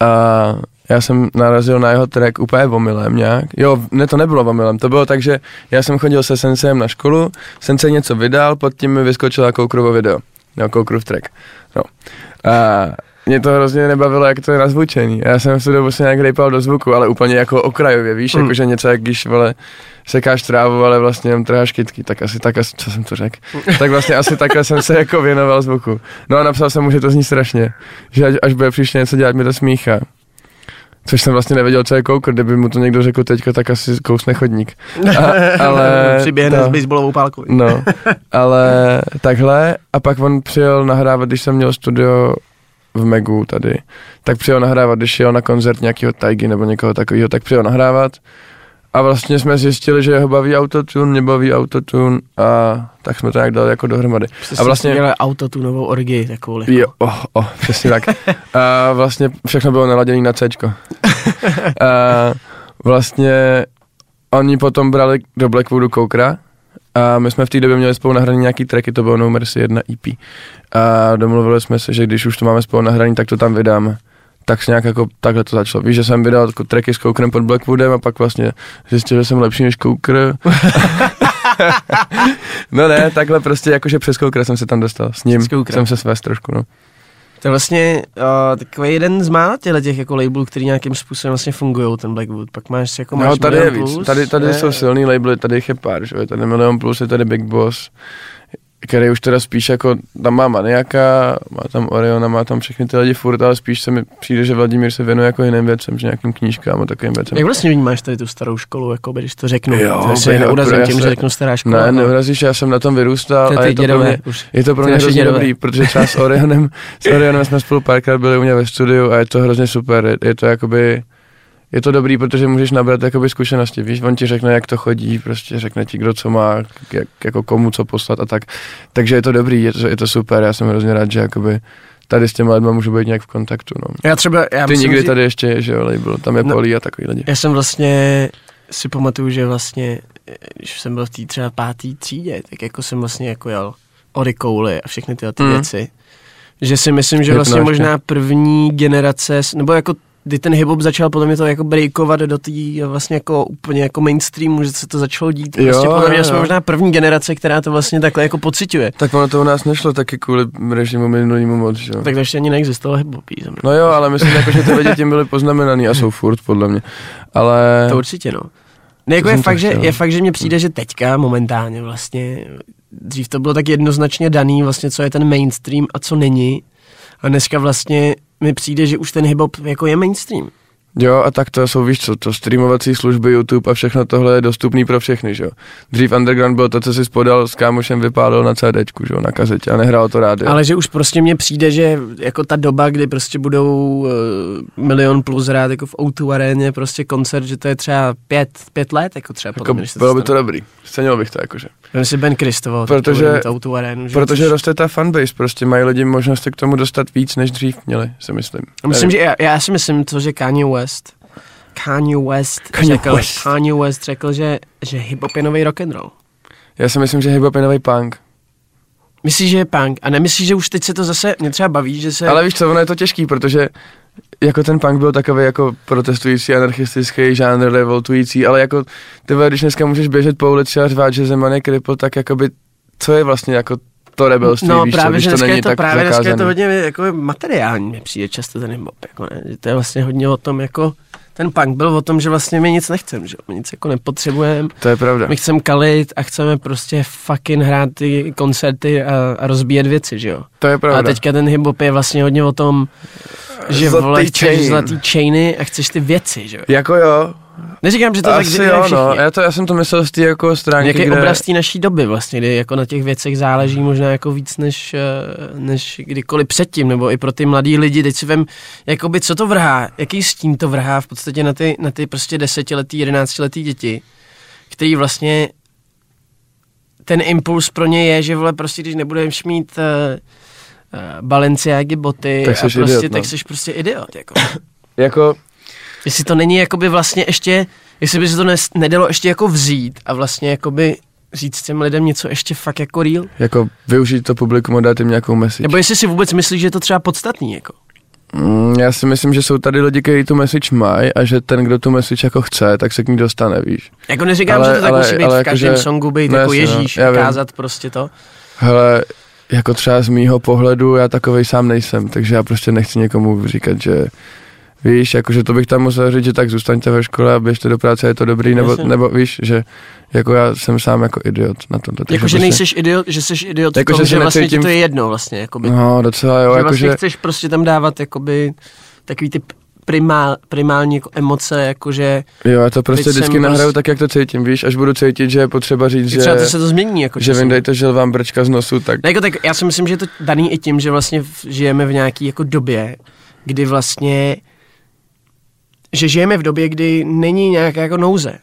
A já jsem narazil na jeho track úplně omylem nějak. Jo, ne, to nebylo omylem, to bylo tak, že já jsem chodil se Sensem na školu, Sensei něco vydal, pod tím mi vyskočila Koukrovo video, no, Koukrův track. No. A mě to hrozně nebavilo, jak to je nazvučený. Já jsem se dobu se nějak rejpal do zvuku, ale úplně jako okrajově, víš, Mm. jakože něco, jak když, vole, sekáš trávu, ale vlastně jenom trháš kytky, tak asi tak, asi, co jsem to řekl, tak vlastně asi takhle jsem se jako věnoval zvuku. No a napsal jsem mu, že to zní strašně, že až, až bude příště něco dělat, mi to smíchá. Což jsem vlastně nevěděl, co je koukr, kdyby mu to někdo řekl teďka, tak asi kousne chodník. A, ale Přiběhne to- s baseballovou pálkou. No, ale takhle a pak on přijel nahrávat, když jsem měl studio v Megu tady, tak přijel nahrávat, když jel na koncert nějakého Taigy nebo někoho takového, tak přijel nahrávat a vlastně jsme zjistili, že ho baví autotune, mě baví autotune a tak jsme to nějak dali jako dohromady. A vlastně měli autotunovou orgii takovou. Jo, oh, oh, přesně tak. A vlastně všechno bylo naladěné na C. A vlastně oni potom brali do Blackwoodu Koukra a my jsme v té době měli spolu nahraný nějaký tracky, to bylo No Mercy 1 EP. A domluvili jsme se, že když už to máme spolu nahraný, tak to tam vydáme. Tak nějak jako takhle to začalo. Víš, že jsem vydal jako tracky s Koukrem pod Blackwoodem a pak vlastně zjistil, že jsem lepší než Koukr. no ne, takhle prostě jakože přes Koukra jsem se tam dostal. S ním S jsem se svést trošku, no. To je vlastně uh, takový jeden z mála těchto těch jako labelů, který nějakým způsobem vlastně fungují, ten Blackwood. Pak máš jako máš No, tady je víc. Plus, Tady, tady ne? jsou silný labely, tady jich je pár, že? Je tady Milion Plus, je tady Big Boss, který už teda spíš jako, tam má Maniaka, má tam Oriona, má tam všechny ty lidi furt, ale spíš se mi přijde, že Vladimír se věnuje jako jiným věcem, že nějakým knížkám a takovým věcem. Jak vlastně vnímáš tady tu starou školu, jako když to řeknu? Jo, to úplně neurazím opravdu, tím, že se- řeknu stará škola. Ne, no. neurazíš, já jsem na tom vyrůstal To je a je to pro mě, už. je to pro mě hrozně dědové. dobrý, protože třeba s Orionem, s Orionem jsme spolu párkrát byli u mě ve studiu a je to hrozně super, je, je to jakoby, je to dobrý, protože můžeš nabrat jakoby zkušenosti, víš, on ti řekne, jak to chodí, prostě řekne ti, kdo co má, jak, jako komu co poslat a tak, takže je to dobrý, je to, je to super, já jsem hrozně rád, že jakoby tady s těma lidma můžu být nějak v kontaktu, no. Já třeba, já Ty myslím, nikdy že- tady ještě, že jo, label, tam je No. Poli a takový lidi. Já jsem vlastně si pamatuju, že vlastně, když jsem byl v té třeba pátý třídě, tak jako jsem vlastně jako jel Orikouly a všechny tyhle ty Mm. věci. Že si myslím, že vlastně možná první generace, nebo jako kdy ten hip-hop začal podle mě to jako breakovat do té vlastně jako úplně jako mainstreamu, že se to začalo dít. Jo, Prostě podle mě jo, jsme možná první generace, která to vlastně takhle jako pociťuje. Tak ono to u nás nešlo taky kvůli režimu minulýmu moc, že jo. Tak to ještě ani neexistovalo hip-hop. No jo, ale myslím, jako, že ty lidi tím byli poznamenaný a jsou furt, podle mě. Ale... To určitě, no. Ne, jako je fakt, že, je fakt, že mně přijde, že teďka momentálně vlastně, dřív to bylo tak jednoznačně daný, vlastně, co je ten mainstream a co není. A dneska vlastně mi přijde, že už ten hip-hop jako je mainstream. Jo, a tak to jsou, víš co, to streamovací služby, YouTube a všechno tohle je dostupný pro všechny, že jo. Dřív underground byl to, co si spodal s kámošem vypálil na CDčku, že jo, na kazetě a nehrálo to rádio. Ale že už prostě mně přijde, že jako ta doba, kdy prostě budou uh, milion plus rád jako v O2 aréně prostě koncert, že to je třeba pět, pět let, jako třeba jako, se bylo by to dobrý, cenil bych to jakože. Vem si Ben Kristoval, Protože- protože, O2 arénu, že Protože roste ta fanbase, prostě mají lidi možnost k tomu dostat víc, než dřív měli, si myslím. A Myslím, že já, já si myslím to, že Kanye West Kanye West Kanye řekl, West. Kanye West řekl, že, že hip-hop je nový rock and roll. Já si myslím, že hip-hop je nový punk. Myslíš, že je punk? A nemyslíš, že už teď se to zase, mě třeba baví, že se... Ale víš co, ono je to těžký, protože jako ten punk byl takový jako protestující, anarchistický žánr, revoltující, ale jako ty když dneska můžeš běžet po ulici a řvát, že Zeman je kripl, tak jakoby, co je vlastně jako to rebelství, no víš právě, co, když že to není je to, tak právě zakázaný. dneska je to hodně jako materiální, mi přijde často ten hip-hop, jako ne? Že to je vlastně hodně o tom, jako ten punk byl o tom, že vlastně my nic nechcem, že jo? my nic jako nepotřebujeme, To je pravda. my chceme kalit a chceme prostě fucking hrát ty koncerty a, a rozbíjet věci, že jo. To je pravda. A teďka ten hip-hop je vlastně hodně o tom, že Zlatý vole, chceš chain. zlatý chainy a chceš ty věci, že jo. Jako jo, Neříkám, že to tak asi dělají jo, no. Já, to, já jsem to myslel z té jako stránky, Jaký kde... obraz té naší doby vlastně, kdy jako na těch věcech záleží možná jako víc než, eh, než kdykoliv předtím, nebo i pro ty mladý lidi, teď si vem, jakoby co to vrhá, jaký stín to vrhá v podstatě na ty, na ty prostě desetiletý, jedenáctiletý děti, který vlastně ten impuls pro ně je, že vole prostě, když nebudeš mít uh, uh, Balenciágy boty Tak a prostě, idiot, no. tak jsi prostě idiot, jako. Jako, Jestli to není jakoby vlastně ještě, jestli by se to nedalo ještě jako vzít a vlastně jakoby říct těm lidem něco ještě fakt jako real. jako využít to publikum a dát jim nějakou message. Nebo jestli si vůbec myslíš, že je to třeba podstatný, jako. Mm, Já si myslím, že jsou tady lidi, kteří tu message mají a že ten, kdo tu message jako chce, tak se k ní dostane, víš. Jako neříkám, Ale- že to tak ale- musí být ale v každém jakože- songu být no jako jasně, no, Ježíš, vím. kázat prostě to. Hele, jako třeba z mýho pohledu, já takovej sám nejsem, takže já prostě nechci někomu říkat, že víš, jakože to bych tam musel říct, že tak zůstaňte ve škole a běžte do práce, je to dobrý, nebo, nebo víš, že jako já jsem sám jako idiot na to. Jako, že nejseš idiot, že jsi idiot Jako, v tom, že že, vlastně ti to je jedno vlastně, jakoby. No, docela jo, že jakože... vlastně chceš prostě tam dávat jakoby takový ty primál, primální jako emoce, jakože Jo, já to prostě Teď jsem vždycky nahraju prostě- tak, jak to cítím, víš, až budu cítit, že je potřeba říct, že... že, třeba to se to změní. Jako že vyndejte žil vám brčka z nosu, tak Ne, jako tak já si myslím, že je to daný i tím, že vlastně žijeme v nějaký jako době, kdy vlastně, že žijeme v době, kdy není nějaká jako nouze.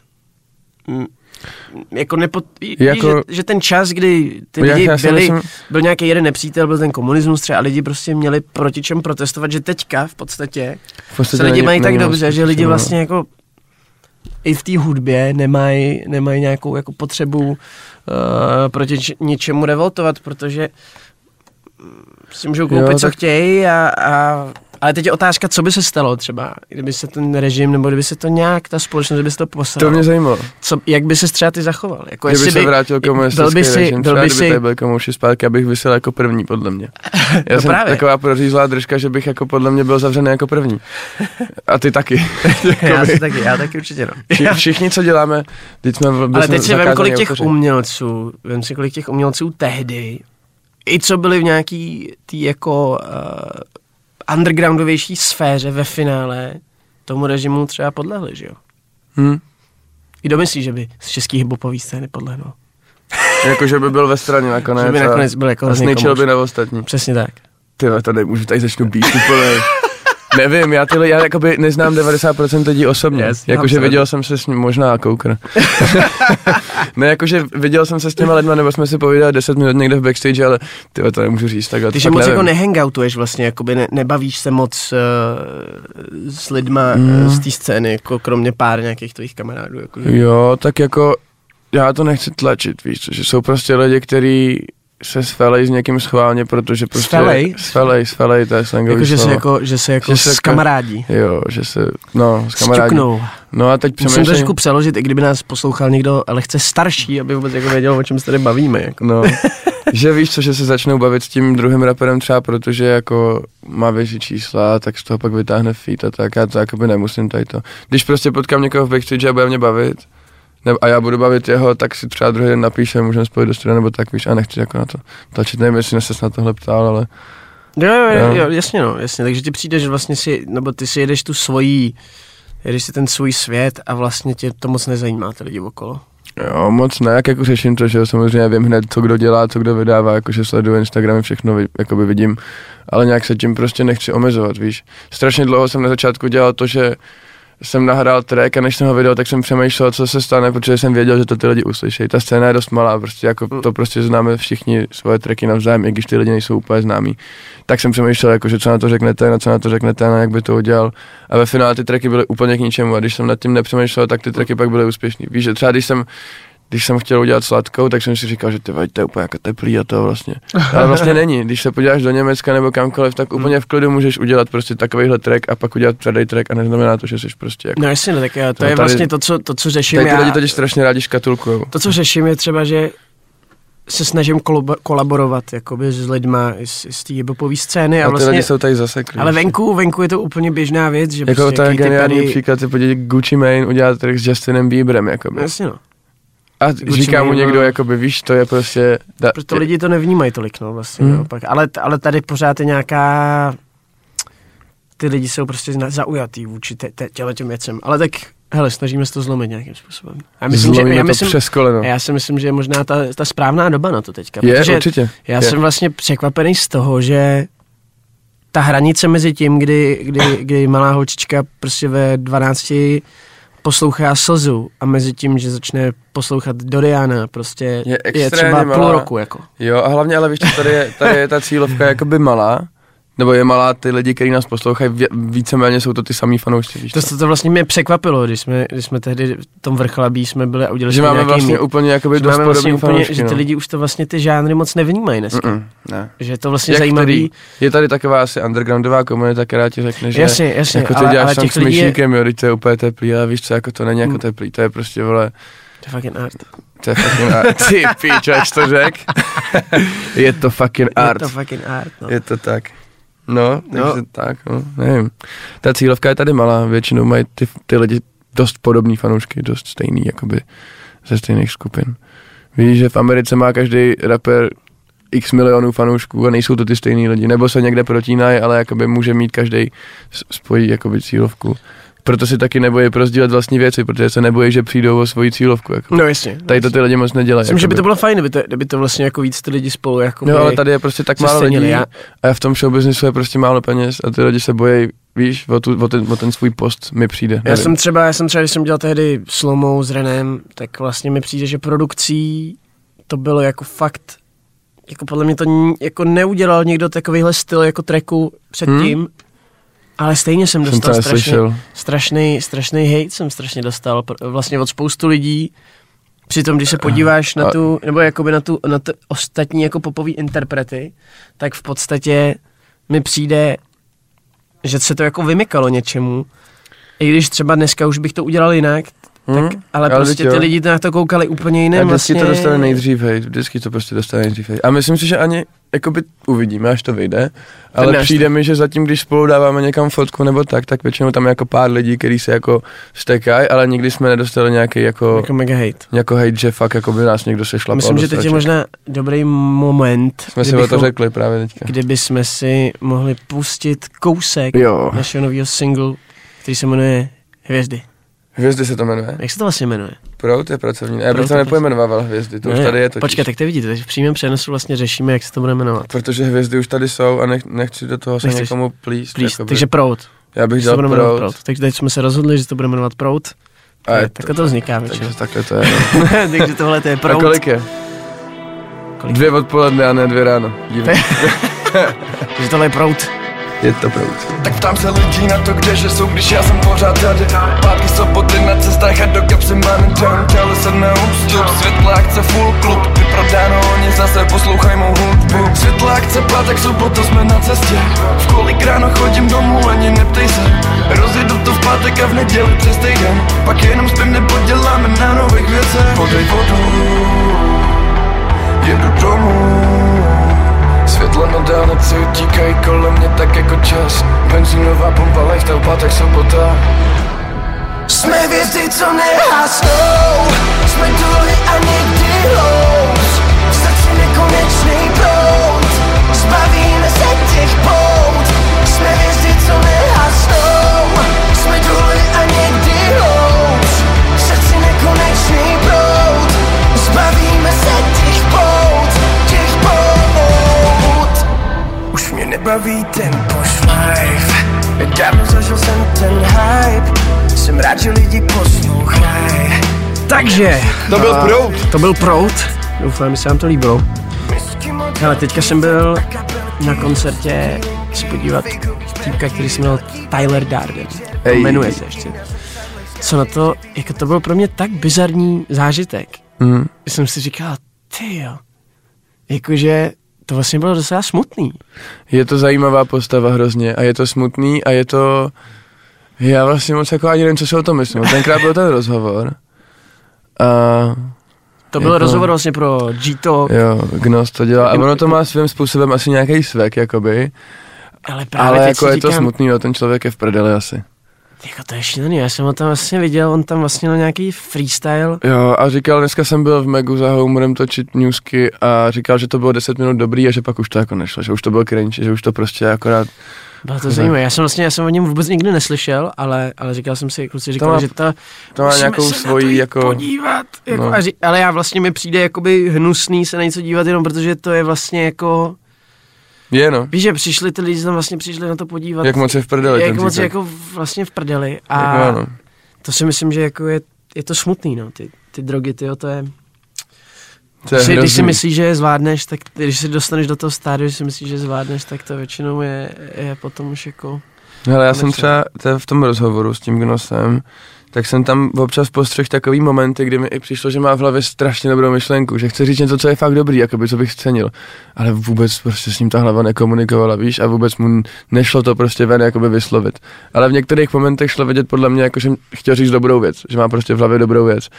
Jako nepo, jako, že, že, ten čas, kdy ty lidi já byli, myslím- byl nějaký jeden nepřítel, byl ten komunismus třeba a lidi prostě měli proti čem protestovat, že teďka v podstatě v podstatě se lidi mají tak dobře, moc že lidi vlastně jako i v té hudbě nemají, nemají nějakou jako potřebu uh, proti č- něčemu revoltovat, protože mm, si můžou koupit, Jo, jo, co tak- chtějí a, a ale teď je otázka, co by se stalo třeba, kdyby se ten režim, nebo kdyby se to nějak, ta společnost, kdyby se to To poslalo. mě zajímalo. Co, jak by se třeba ty zachoval? Jako Kdyby se vrátil komunistický by si, režim, byl třeba by kdyby si, tady byl komouši zpátky, abych vysel jako první, podle mě. Já No jsem právě. taková prořízlá držka, že bych jako podle mě byl zavřený jako první. A ty taky. já, si taky, já taky určitě no. Vši- Všichni, co děláme, teď jsme Ale teď si vem, kolik těch autoři. umělců, vem si, kolik těch umělců tehdy, i co byli v nějaký tý jako uh, undergroundovější sféře ve finále, tomu režimu třeba podlehli, že jo? Hm? I domyslí, že by z český hiphopový scény podlehnul. Jako, že by byl ve straně nakonec. Že by nakonec byl jako a by na ostatní. Přesně tak. Ty to nemůžu, tady začnu být úplně. Nevím, já tyhle, já jakoby neznám 90% lidí osobně. Yes, jakože viděl jsem se s ním, možná koukr. ne, jakože viděl jsem se s těma lidma, nebo jsme si povídali 10 minut někde v backstage, ale ty to nemůžu říct takhle. Ty, to že moc nevím. jako nehangoutuješ vlastně, jakoby ne, nebavíš se moc uh, s lidma Mm. mm. z té scény, jako kromě pár nějakých tvých kamarádů. Jako, že- Jo, tak jako já to nechci tlačit, víš, že jsou prostě lidi, kteří se svelej s někým schválně, protože prostě... Svelej? Svelej, svelej, to je slangový jako, že se jako, že se jako Že se s jako-. Jo, že se, no, s kamarádí. Sťuknou. No a teď Musím přemýšlím... trošku přeložit, i kdyby nás poslouchal někdo lehce starší, aby vůbec jako věděl, o čem se tady bavíme. Jako. No, že víš co, že se začnou bavit s tím druhým raperem třeba protože jako má větší čísla, tak z toho pak vytáhne feed a tak, já to jakoby nemusím tady to. Když prostě potkám někoho v backstage a bude mě bavit, ne, a já budu bavit jeho, tak si třeba druhý den napíše, můžeme spojit do studia nebo tak, víš, a nechci jako na to tlačit, nevím, jestli se na tohle ptal, ale Jo, jo, Jo. jasně no, jasně, takže ti přijde, že vlastně si, nebo ty si jedeš tu svojí, jedeš si ten svůj svět a vlastně tě to moc nezajímá ty lidi okolo. jo, moc ne, jak jako řeším to, že jo, samozřejmě vím hned, co kdo dělá, co kdo vydává, jakože sleduju Instagramy, všechno jakoby vidím, ale nějak se tím prostě nechci omezovat, víš. Strašně dlouho jsem na začátku dělal to, že jsem nahrál track a než jsem ho viděl, tak jsem přemýšlel, co se stane, protože jsem věděl, že to ty lidi uslyší. Ta scéna je dost malá, prostě jako to prostě známe všichni svoje tracky navzájem, i když ty lidi nejsou úplně známí. Tak jsem přemýšlel, jako, že co na to řeknete, na co na to řeknete, na jak by to udělal. A ve finále ty tracky byly úplně k ničemu a když jsem nad tím nepřemýšlel, tak ty tracky pak byly úspěšný. Víš, že třeba když jsem když jsem chtěl udělat sladkou, tak jsem si říkal, že ty to je úplně jako teplý a to vlastně. Ale vlastně není. Když se podíváš do Německa nebo kamkoliv, tak úplně v klidu můžeš udělat prostě takovýhle track a pak udělat předej track a neznamená to, že jsi prostě jako... No jasně, no, tak jo, to No, je tady- vlastně to, co, to, co řeším Tady ty já. lidi totiž strašně rádi škatulkujou. To, co řeším, je třeba, že se snažím kolabo- kolaborovat jakoby s lidma z, z té hipopové scény a, A ty vlastně, lidi jsou tady zaseklí. ale venku, venku je to úplně běžná věc, že Jako prostě to je geniální Perry- příklad, si podívej, Gucci Mane udělat track s Justinem Bieberem, jako No, jasně no. A říká mu někdo, no. jakoby, víš, to je prostě... Da, Proto lidi to nevnímají tolik, no vlastně, Hmm. hmm. naopak. Ale, ale tady pořád je nějaká... Ty lidi jsou prostě zaujatý vůči te, te, těle těm věcem. Ale tak, hele, snažíme se to zlomit nějakým způsobem. Já myslím, že, Zlomíme já, to myslím, přes koleno. já si myslím, že je možná ta, ta správná doba na to teďka. Je, protože určitě. já je. jsem vlastně překvapený z toho, že ta hranice mezi tím, kdy, kdy, kdy malá holčička prostě ve 12 poslouchá slzu a mezi tím, že začne poslouchat Doriana, prostě Je je, třeba půl malá. roku, jako. Jo, a hlavně ale víš, tady je, tady je ta cílovka jakoby malá, nebo je malá ty lidi, kteří nás poslouchají, víceméně jsou to ty samý fanoušci, víš To, to, to vlastně mě překvapilo, když jsme, když jsme tehdy v tom vrchlabí jsme byli a udělali Že jsme máme nějaký vlastně mix. úplně jakoby že dost máme vlastně úplně, fanoušky, že ty no. lidi už to vlastně ty žánry moc nevnímají dneska. Mm-mm, ne. Že je to vlastně Jak zajímavý. který? Je tady taková asi undergroundová komunita, která ti řekne, že Jasně, jasně, jako ty ale, děláš ale těch s lidí je, myšíkem, jo, to je úplně teplý, ale víš co, jako to není jako Mm. teplý, to je prostě, vole, to je fucking art. to je fucking art. Ty jsi to řek? je to fucking art. Je to fucking art, no. Je to tak. No, No. takže tak, no, nevím. Ta cílovka je tady malá, většinou mají ty, ty lidi dost podobný fanoušky, dost stejný, jakoby ze stejných skupin. Víš, že v Americe má každý rapper x milionů fanoušků a nejsou to ty stejný lidi, nebo se někde protínají, ale jakoby může mít každý svoji jakoby cílovku. Proto si taky nebojí prozdílet vlastní věci, protože se nebojí, že přijdou o svoji cílovku. Jako. No jasně. Tady to ty lidi moc nedělají. Myslím, že by jakoby. to bylo fajn, kdyby to, kdyby to vlastně jako víc ty lidi spolu jako No ale tady je prostě tak málo lidí já- a v tom showbiznisu je prostě málo peněz a ty lidi se bojí, víš, o, tu, o, ten, o ten svůj post mi přijde. Já nevím. jsem třeba, já jsem třeba, když jsem dělal tehdy Slomou s Renem, tak vlastně mi přijde, že produkcí to bylo jako fakt, jako podle mě to jako neudělal někdo takovýhle styl jako tracku předtím, hmm? Ale stejně jsem jsem dostal to strašný, strašný, strašný hate jsem strašně dostal, vlastně od spoustu lidí, Přitom, když se podíváš na A- tu, nebo jakoby na tu, na ty ostatní jako popový interprety, tak v podstatě mi přijde, že se to jako vymykalo něčemu. I když třeba dneska už bych to udělal jinak, Hmm? tak, ale, Ale prostě ty lidi na to koukali úplně A jiným. vždycky Vlastně... to dostane nejdřív, hej, vždycky to prostě dostane nejdřív, hej. A myslím si, že ani, jakoby uvidíme, až to vyjde, ale náš přijde mi, že zatím, když spolu dáváme někam fotku nebo tak, tak většinou tam je jako pár lidí, kteří se jako stekají, ale nikdy jsme nedostali nějaký jako, Jako mega hate. jako hate, že fakt jako by nás někdo sešlapal. Myslím, že teď je možná dobrý moment, Jsme si o to řekli právě teďka. kdyby jsme si mohli pustit kousek Jo. našeho nového singlu, který se jmenuje Hvězdy. Hvězdy se to jmenuje. Jak se to vlastně jmenuje? Prout je pracovní. Já bych to je nepojmenoval hvězdy, to už tady je totiž. Počkej, tak to vidíte, teď v přímém přenosu vlastně řešíme, jak se to bude jmenovat. Protože hvězdy už tady jsou a nech, nechci do toho se Nechceš. někomu plíst. Jakoby. takže Prout. já bych to dal jmenovat prout. Prout. Takže teď jsme se rozhodli, že to bude jmenovat Prout. A je Takhle to vzniká většinou. Takže takhle to je. no. takže tohle to je A Prout. kolik je? Kolik? Dvě odpoledne a ne dvě ráno. Takže tohle je Prout. Je to prout. Tak ptám se lidí na to, kdeže jsou, když já jsem pořád tady. Pátky soboty na cestách a do kapsy money downtown se na ústup Světla akce full klub, vyprodáno, oni zase poslouchaj mou hudbu. Světla akce pátek, sobotu jsme na cestě. V kolik ráno chodím domů, ani neptej se. Rozjedu to v pátek a v neděli přes týden. Pak jenom spím nebo děláme na nových věcech. Podej vodu, jedu domů Světla na dálnici utíkají kolem mě tak jako čas. Benzínová pumpa, lifestyle, pátek, sobota Jsme hvězdy, co nehasnou Takže. To byl Prout. To byl Prout. Doufám, že se vám to líbilo. Ale teďka jsem byl na koncertě se podívat týpka, který se jmenoval Tyler Darden. Ej. Jmenuje se ještě. Co na to, jako to byl pro mě tak bizarní zážitek. Mm. Jsem si říkal, ty jo, jakože to vlastně bylo docela smutný. Je to zajímavá postava hrozně a je to smutný a je to... Já vlastně moc jako ani nevím, co si o tom myslím. Tenkrát byl ten rozhovor. A To byl Jako- rozhovor vlastně pro G-Talk, jo, Gnos to dělá. A ono to má svým způsobem asi nějaký svek, jakoby. ale právě Ale jako je to říkám, smutný, no, ten člověk je v prdeli asi. Jako to je šílený, já jsem ho tam vlastně viděl, on tam vlastně měl nějaký freestyle. Jo, a říkal, dneska jsem byl v Megu za Homerem točit newsky a říkal, že to bylo 10 minut dobrý a že pak už to jako nešlo, že už to byl cringe, že už to prostě akorát... Bylo to zajímavé, já jsem vlastně, já jsem o něm vůbec nikdy neslyšel, ale, ale říkal jsem si, kluci říkali, má- že to To má nějakou to svoji jako... podívat, jako, no. a ří, ale já vlastně mi přijde jakoby hnusný se na něco dívat jenom protože to je vlastně jako, Je no, víš, že přišli ty lidi tam vlastně přišli na to podívat. jak moc je v prdeli jak moc je jako vlastně v prdeli. A Jako to si myslím, že jako je, je to smutný, no, ty, ty drogy, ty to To je Když, si- když si myslíš, že je zvládneš, tak když si dostaneš do toho stádia, že si myslíš, že zvládneš, tak to většinou je, je potom už jako... Hele, já jsem třeba to je v tom rozhovoru s tím Gnosem, tak jsem tam občas postřeh takový momenty, kdy mi i přišlo, že má v hlavě strašně dobrou myšlenku, že chce říct něco, co je fakt dobrý, jakoby, co bych cenil. Ale vůbec prostě s ním ta hlava nekomunikovala, víš, a vůbec mu nešlo to prostě ven jakoby vyslovit. Ale v některých momentech šlo vidět podle mě, jako, že chtěl říct dobrou věc, že má prostě v hlavě dobrou věc.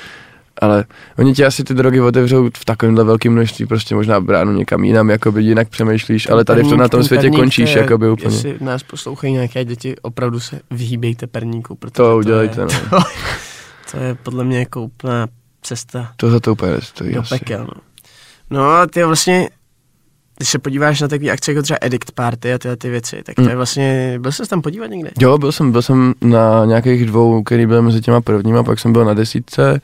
Ale oni ti asi ty drogy otevřou v takovémhle velkém množství, prostě možná bránu někam jinam, jakoby jinak přemýšlíš, ale tady v tom, na tom světě perník končíš je- jakoby úplně. Jestli nás poslouchají nějaké děti, opravdu se vyhýbejte perníku, protože To udělejte, je, no. to, to je podle mě jako úplná cesta To za to úplně nestojí do asi. pekel. No. no a ty vlastně, když se podíváš na takové akce jako třeba Edict Party a tyhle ty věci, tak to Hmm. je vlastně, byl jsi tam podívat někde? Jo, byl jsem, byl jsem na nějakých dvou, který byly mezi těma prvníma, pak jsem byl na desítce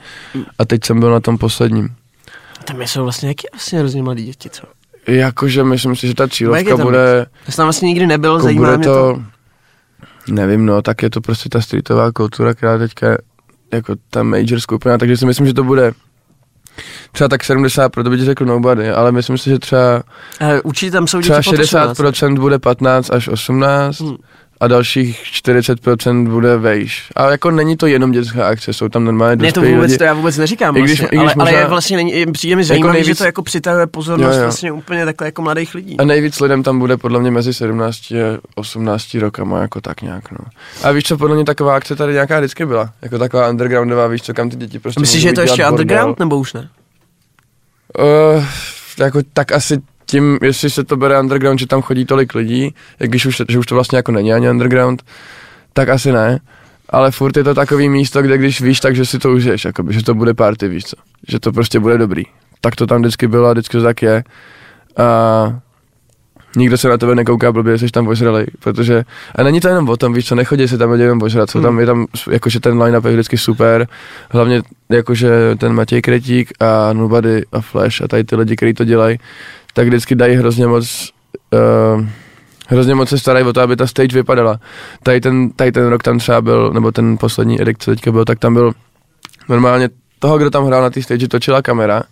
a teď jsem byl na tom posledním. Tam jsou vlastně jaký vlastně hrozně mladí děti, co? Jakože myslím si, že ta je cílovka bude, Já jsem tam vlastně nikdy nebyl, jako zajímá bude mě to, to. nevím no, tak je to prostě ta streetová kultura, která teďka jako ta major skupina, takže si myslím, že to bude třeba tak 70, proto by ti řekl nobody, ale myslím si, že třeba, Uh, určitě tam jsou třeba pod 18. 60% bude 15 až 18 Hmm. A dalších 40% bude vejš. A jako není to jenom dětská akce, jsou tam normálně Ne, to dospělí vůbec, lidi. to já vůbec neříkám, I když- vlastně, i když ale, ale možná- je vlastně není, je- přijde mi zajímavé, nejvíc- že to jako přitahuje pozornost Jo, jo. vlastně úplně takhle jako mladých lidí. A nejvíc lidem tam bude podle mě mezi 17 a 18 rokama, jako tak nějak, no. A víš co, podle mě taková akce tady nějaká vždycky byla, jako taková undergroundová, víš co, kam ty děti prostě Myslíš, že je to ještě dělat bordel. underground, nebo už ne? Uh, jako tak asi tím, jestli se to bere underground, že tam chodí tolik lidí, jak když už, že už to vlastně jako není ani underground, tak asi ne. Ale furt je to takový místo, kde když víš, tak že si to užiješ, jakoby, že to bude party, víš co. Že to prostě bude dobrý. Tak to tam vždycky bylo a vždycky to tak je. A nikdo se na tebe nekouká blbě, jsi tam ožralej, protože, a není to jenom o tom, víš co, nechodí se tam lidi jenom ožrat, jsou tam, je tam, jakože ten line-up je vždycky super, hlavně jakože ten Matěj Kretík a Nobody a Flash a tady ty lidi, kteří to dělají, tak vždycky dají hrozně moc, uh, hrozně moc se starají o to, aby ta stage vypadala. Tady ten, tady ten rok tam třeba byl, nebo ten poslední edit, co teďka byl, tak tam byl normálně toho, kdo tam hrál na té stage, točila kamera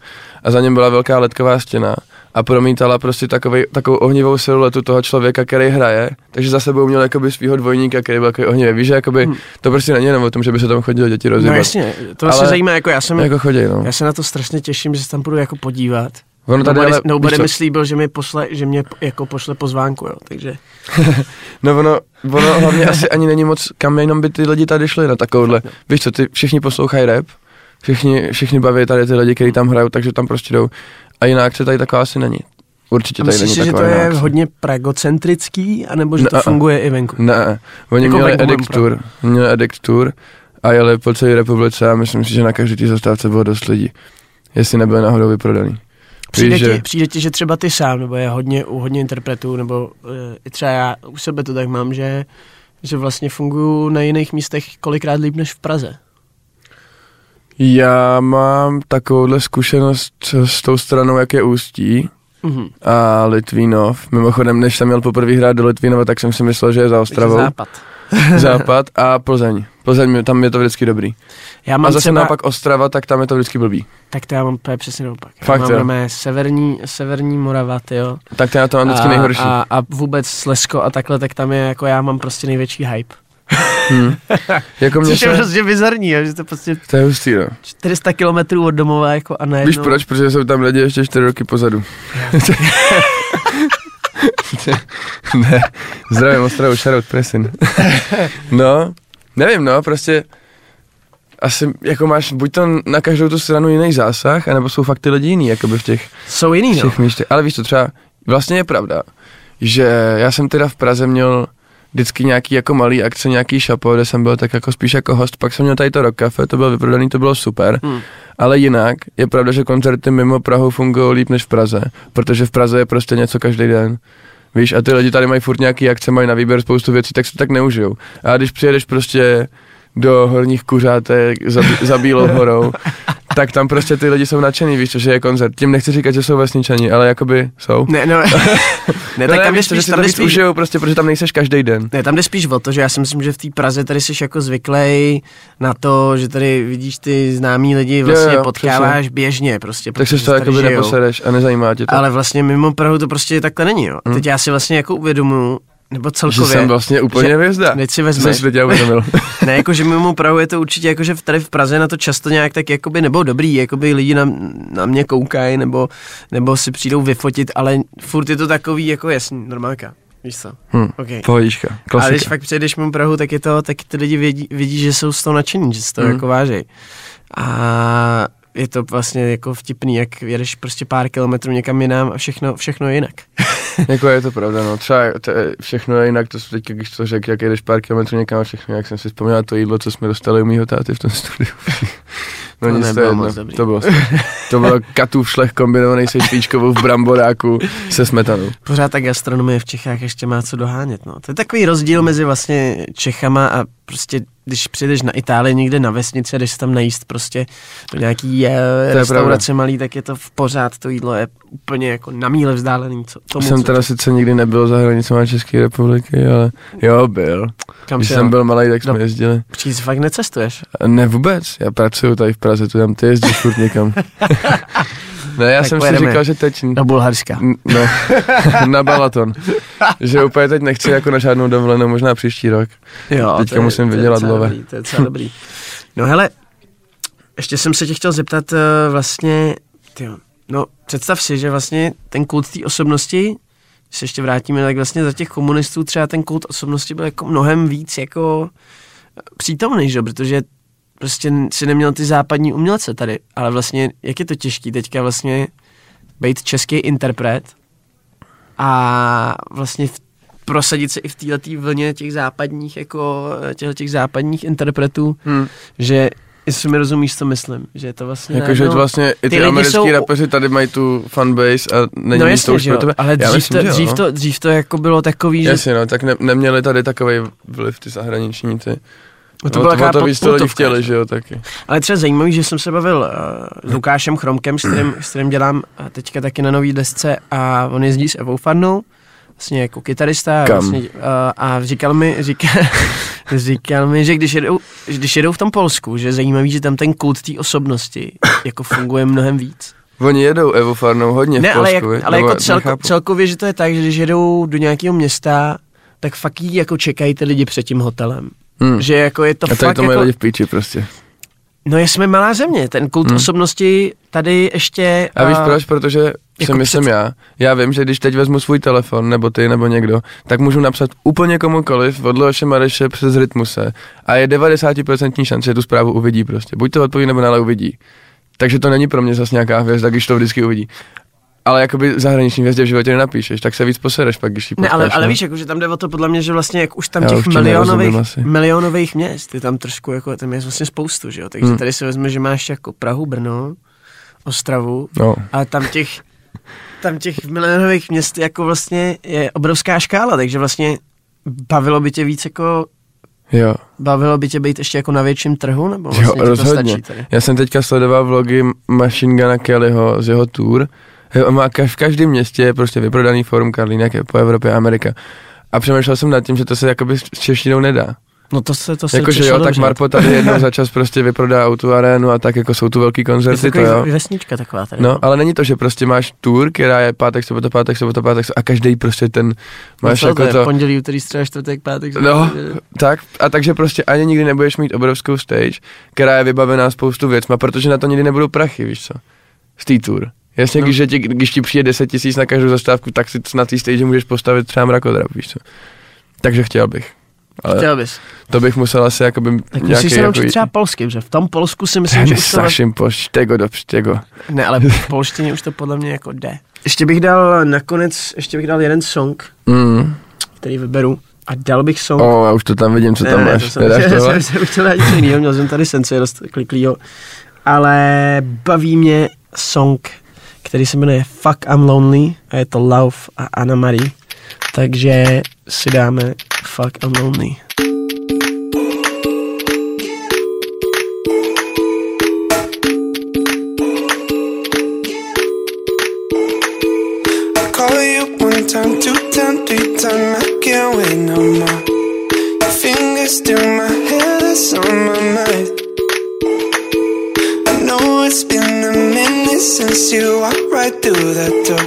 a za něm byla velká ledková stěna a promítala prostě takovej, takovou ohnivou siluetu toho člověka, který hraje, takže za sebou měl jakoby svýho dvojníka, který byl takový ohnivý. Víš, že jakoby, Hmm. to prostě není jenom o tom, že by se tam chodili děti No rozjíbat. jasně, to mě Ale- zajímá, jako já jsem, jako chodí, no. já se na to strašně těším, že se tam budu jako podívat. Ono tady, Nobody, ale, nobody mi slíbil, že mi, posle, že mě jako pošle pozvánku, jo, takže No ono, ono hlavně asi ani není moc, kam jenom by ty lidi tady šli na takovouhle. Víš co, ty všichni poslouchají rap, všichni, všichni baví tady ty lidi, kteří tam hrajou, takže tam prostě jdou. A jiná akce tady taková asi není. Určitě tady myslíš není si, že to je akce. hodně pragocentrický, anebo že Ne, to funguje i venku? Ne, oni Jako měli Addict. Tour, měli Addict Tour a jeli po celé republice a myslím si, že na každý té zastávce bylo dost lidí. Jestli nebyly náhodou vyprodaný. Přijde Víš, ti, že- přijde ti, že třeba ty sám, nebo je hodně, u hodně interpretů, nebo uh, i třeba já u sebe to tak mám, že, že vlastně funguju na jiných místech kolikrát líp než v Praze. Já mám takovouhle zkušenost s tou stranou, jak je Ústí Mhm. a Litvínov. Mimochodem, než jsem měl poprvé hrát do Litvínova, tak jsem si myslel, že je za Ostravou. západ. Západ a Plzeň. Plzeň, tam je to vždycky dobrý. Já A mám zase třeba, naopak Ostrava, tak tam je to vždycky blbý. tak to já mám úplně přesně naopak. Já Fakt, mám jo? severní, severní Morava, jo. Tak to já to mám vždycky a, nejhorší. A, a, vůbec Slesko a takhle, tak tam je jako já mám prostě největší hype. Hmm. Jako mě Což je se... prostě bizarní, jo, že to prostě To je hustý, no. 400 kilometrů od domova jako a najednou. Víš proč? Protože jsou tam lidi ještě čtyři roky pozadu. ne, zdravím Ostravu, shoutout Presin. no, nevím, no, prostě asi jako máš buď to na každou tu stranu jiný zásah, anebo jsou fakt ty lidi jiný, jakoby v těch Jsou jiný, no. všech místech. Ale víš to třeba, vlastně je pravda, že já jsem teda v Praze měl vždycky nějaký jako malý akce, nějaký šapo, kde jsem byl tak jako spíš jako host, pak jsem měl tady to Rock Cafe, to bylo vyprodaný, to bylo super, Hmm. ale jinak je pravda, že koncerty mimo Prahu fungují líp než v Praze, protože v Praze je prostě něco každý den. Víš, a ty lidi tady mají furt nějaký akce, mají na výběr spoustu věcí, tak to tak neužijou. A když přijedeš prostě do horních kuřátek za, za Bílou horou, tak tam prostě ty lidi jsou nadšený, víš, že je koncert. Tím nechci říkat, že jsou vesničani, ale jakoby jsou. Ne, no, ne, tak tam jde víš co, že spíš, si tam to jde víc spíš, užijou, prostě, protože tam nejseš každý den. ne, tam jde spíš o to, že já si myslím, že v té Praze tady jsi jako zvyklej na to, že tady vidíš ty známý lidi, vlastně Jo, jo, potkáváš běžně, prostě. Tak se to jakoby žijou. neposereš a nezajímá tě to. Ale vlastně mimo Prahu to prostě takhle není, jo. Teď já si vlastně jako uvědomuju, nebo že celkově, jsem vlastně úplně že- hvězda. Teď si Jsem vezmeš. si to tě uvědomil. Ne, jako že mimo Prahu je to určitě, jako že v- tady v Praze na to často nějak tak jakoby, nebo dobrý, jakoby lidi na, na mě koukají, nebo, nebo si přijdou vyfotit, ale furt je to takový, jako jasný, normálka. Víš co? Hm, Okay. pohodička, Ale když klasika. fakt přejdeš mimo Prahu, tak je to, tak ty lidi vědí, vidí, že jsou z toho nadšení, že se to Hmm. jako vážej. A je to vlastně jako vtipný, jak jedeš prostě pár kilometrů někam jinam a všechno, všechno je jinak. Jako je to pravda, no. Třeba to je, všechno je jinak, to jsem teď, když to řekl, jak jedeš pár kilometrů někam a všechno, jak jsem si vzpomněl to jídlo, co jsme dostali u mýho táty v tom studiu. No To nic, to jedno. To bylo, to bylo katův šlech kombinovaný se švíčkovou v bramboráku se smetanou. Pořád ta gastronomie v Čechách ještě má co dohánět. No. To je takový rozdíl mezi vlastně Čechama a prostě, když přijdeš na Itálii někde na vesnici a jdeš se tam najíst prostě do nějaký je, restaurace malý, tak je to v pořád, to jídlo je úplně jako na míle vzdálený. Co, tomu, jsem co teda sice nikdy nebyl za hranicemi České republiky, ale jo, byl. kam Když jsi jsem byl malý, tak jsme No. jezdili. Jsi fakt necestuješ? Ne vůbec, já pracuju tady v Praze, tu tam ty jezdíš furt někam. ne, já Tak jsem pojedeme. si říkal, že teď... Do Bulharska. No, na Balaton. že úplně teď nechci jako na žádnou dovolenou, možná příští rok. Jo, Teďka to je- musím to je vydělat love. dobrý, To je docela dobrý. No hele, ještě jsem se tě chtěl zeptat uh, vlastně, tyjo, no představ si, že vlastně ten kult té osobnosti, když se ještě vrátíme, tak vlastně za těch komunistů třeba ten kult osobnosti byl jako mnohem víc jako přítomný, že? protože prostě si neměl ty západní umělce tady, ale vlastně jak je to těžký teďka vlastně být český interpret a vlastně v, prosadit se i v této vlně těch západních jako těch, těch západních interpretů, Hmm. že jestli mi rozumíš, co myslím, že je to vlastně Jakože najednou- vlastně i ty, lidi americký jsou- rapeři tady mají tu fanbase a není no jasně, to už že pro tebe. ale dřív, myslím, to, že dřív, no. to, dřív to jako bylo takový, že Jasně, no, tak ne, neměli tady takový vliv ty zahraniční ty. No to No, byla to, to víc to lidi chtěli, že? jo, taky. Ale třeba zajímavý, že jsem se bavil uh, s Lukášem Chromkem, s kterým, s kterým dělám uh, teďka taky na nový desce a on jezdí s Evou Farnou, vlastně jako kytarista Kam? vlastně, uh, a říkal mi, říkal, říkal mi, že když jedou, když jedou v tom Polsku, že je zajímavý, že tam ten kult té osobnosti jako funguje mnohem víc. Oni jedou Evo Farnou hodně Ne, v ale, Polsku, jak, viď? ale Nebo jako celko, celkově, že to je tak, že když jedou do nějakého města, tak fakt jí jako čekají ty lidi před tím hotelem. Hmm. Že jako je to A fakt to mají jako, lidi v píči prostě. No jsme malá země, ten kult Hmm. osobnosti tady ještě... A víš a, proč? Protože jako myslím před- já. Já vím, že když teď vezmu svůj telefon, nebo ty, nebo někdo, tak můžu napsat úplně komukoliv od Leoše Mareše přes Rytmuse a je 90% šance, že tu zprávu uvidí prostě. Buď to odpoví, nebo ne, ale uvidí. Takže to není pro mě zase nějaká hvězda, když to vždycky uvidí. Ale jakoby zahraniční hvězdě v životě nenapíšeš, tak se víc posereš pak, když ji Ne, potkáš, ale, ale no. víš, jako, že tam jde o to podle mě, že vlastně jak už tam Já těch nerozumím milionových, milionových měst, je tam trošku jako, tam je vlastně spoustu, že jo, takže Hmm. tady si vezme, že máš jako Prahu, Brno, Ostravu, No, a tam těch, tam těch milionových měst jako vlastně je obrovská škála, takže vlastně bavilo by tě víc jako, jo. bavilo by tě být ještě jako na větším trhu, nebo Jo, vlastně to rozhodně. Já jsem teďka sledoval vlogy Machine Guna Kellyho z jeho tour. Má v každém městě je prostě vyprodaný forum Karlín, jak je po Evropě a Amerika. A přemýšlel jsem nad tím, že to se jakoby s češtinou nedá. No to se, to se Jakože přišlo jo, tak dobře. Marpo tady jednou za čas prostě vyprodá autu arénu a tak jako jsou tu velký koncerty, to to jo. vesnička taková tady. No, ale není to, že prostě máš tour, která je pátek, sobota, pátek, sobota, pátek, sobota, a každý prostě ten, máš co, jako to, pondělí, úterý, středa, čtvrtek, pátek. No, sobota, tak a takže prostě ani nikdy nebudeš mít obrovskou stage, která je vybavená spoustu věcma, protože na to nikdy nebudou prachy, víš co, z té tour. Jasně, No. když, je ti, když ti přijde 10 tisíc na každou zastávku, tak si na té stage můžeš postavit třeba mrakodrap, víš co. Takže chtěl bych. Ale Chtěl bys. to bych musel asi jakoby Tak nějaký musíš se naučit jako... třeba polsky, že v tom Polsku si myslím, že už to... Sašim poštego do pštego. Ne, ale v polštině už to podle mě jako jde. Ještě bych dal nakonec, ještě bych dal jeden song, Mm. který vyberu. A dal bych song... O, já už to tam vidím, co tam ne, ne, máš. to jsem, Nedáš jsem, jsem chtěl dát něco jiného, měl jsem tady sence dost kliklýho. Ale baví mě song, který se jmenuje Fuck I'm Lonely a je to Lauf a Anna Marie. Takže si dáme Fuck I'm Lonely. time, two time, three time, I can't wait no more. Your fingers through my hair, that's on my mind. Since you walked right through that door.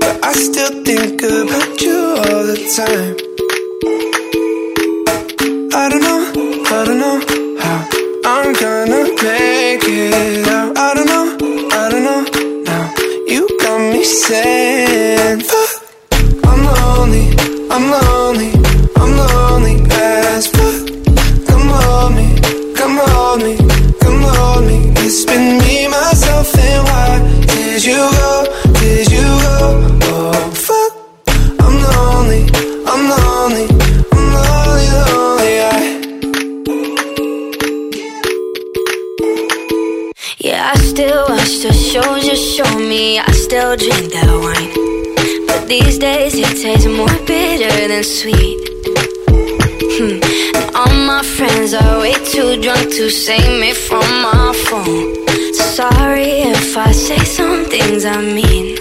But I still think about you all the time. I don't know, I don't know how I'm gonna make it out. I don't know, I don't know now. You got me saying, fuck. I'm lonely, I'm lonely, show me. I still drink that wine. But these days it tastes more bitter than sweet. Hmm. And all my friends are way too drunk to save me from my phone. Sorry if I say some things I mean.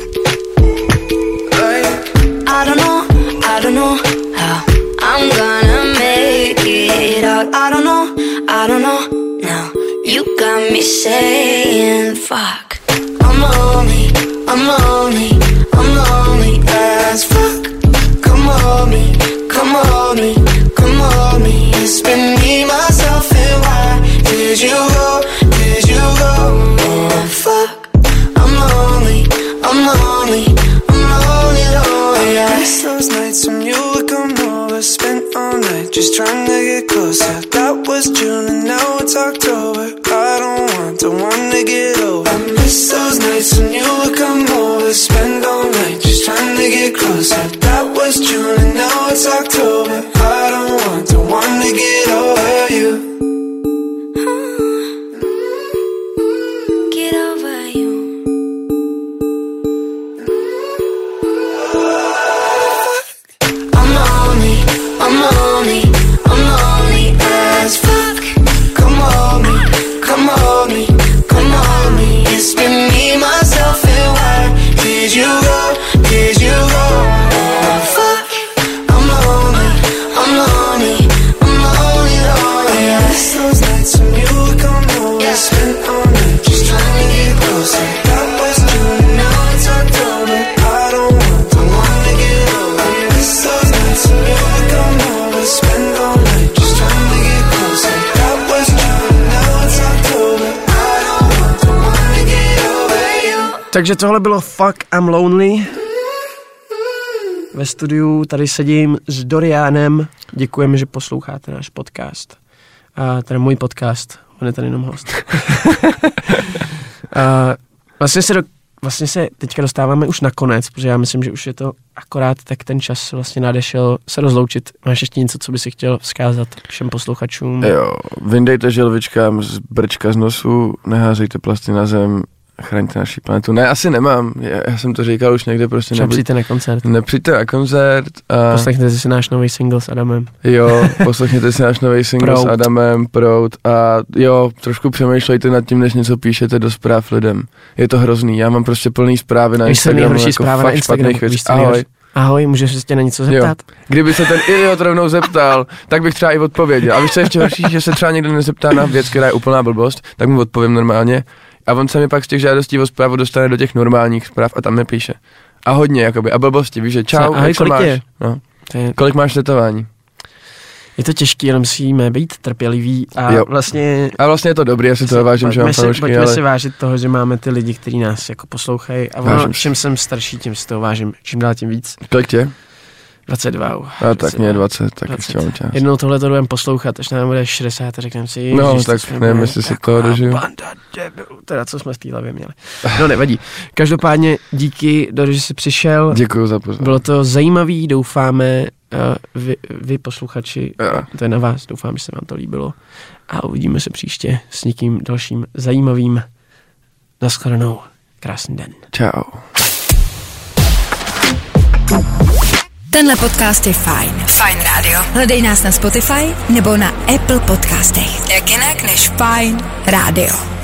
I don't know, I don't know how I'm gonna make it out. I don't know, I don't know now. You got me saying fuck. I'm lonely, I'm lonely, Takže tohle bylo Fuck I'm Lonely. Ve studiu tady sedím s Dorianem. Děkujeme, že posloucháte náš podcast. A ten můj podcast, on je tady jenom host. A vlastně se, do, vlastně se teďka dostáváme už na konec, protože já myslím, že už je to akorát tak ten čas vlastně nadešel se rozloučit. Máš ještě něco, co by si chtěl vzkázat všem posluchačům? Jo, vyndejte želvičkám z brčka z nosu, neházejte plasty na zem, chraňte naši planetu. Ne, asi nemám, já, já jsem to říkal už někde, prostě nebuď, přijďte na koncert. nepřijďte na koncert a Poslechněte si náš nový single s Adamem. jo, poslechněte si náš nový single s Proud. Adamem, Proud a jo, trošku přemýšlejte nad tím, než něco píšete do zpráv lidem. Je to hrozný, já mám prostě plný zprávy na Víš, co je Instagramu, nejhorší jako zpráva na Instagramu? Víš, co je Ahoj. Ahoj, můžeš se tě na něco zeptat? Jo. Kdyby se ten idiot rovnou zeptal, tak bych třeba i odpověděl. A víš, co je ještě horší, že se třeba někdo nezeptá na věc, která je úplná blbost, tak mu odpovím normálně. A on se mi pak z těch žádostí o zprávu dostane do těch normálních zpráv a tam mi píše. A hodně, jakoby. A blbosti, víš, že čau, Ahoj, jak kolik máš? je? No. Je, Kolik máš tetování? je to těžké, ale musíme být trpěliví a Jo. vlastně A vlastně je to dobrý, já si to vážím, že mám si, fanoušky, pojďme ale... si vážit toho, že máme ty lidi, kteří nás jako poslouchají a ono, čím jsem starší, tím si toho vážím. Čím dál tím víc. Kolik tě? 22. uh, A tak mě je 20, tak ještě mám čas. Jednou tohle to budeme poslouchat, až nám bude 60 a řekneme si, No, ježiš, to tak nevím, jestli si taková toho dožiju. Banda debilů, teda co jsme v té hlavě měli. No nevadí. Každopádně díky, Dory, že jsi přišel. Děkuji za pozornost. Bylo to zajímavý, doufáme, uh, vy, vy posluchači, Jo. to je na vás, doufám, že se vám to líbilo a uvidíme se příště s někým dalším zajímavým. Naschledanou. Krásný den. Čau. Tenhle podcast je fajn. Fajn Radio. Hledej nás na Spotify nebo na Apple podcastech. Jak jinak než fajn rádio.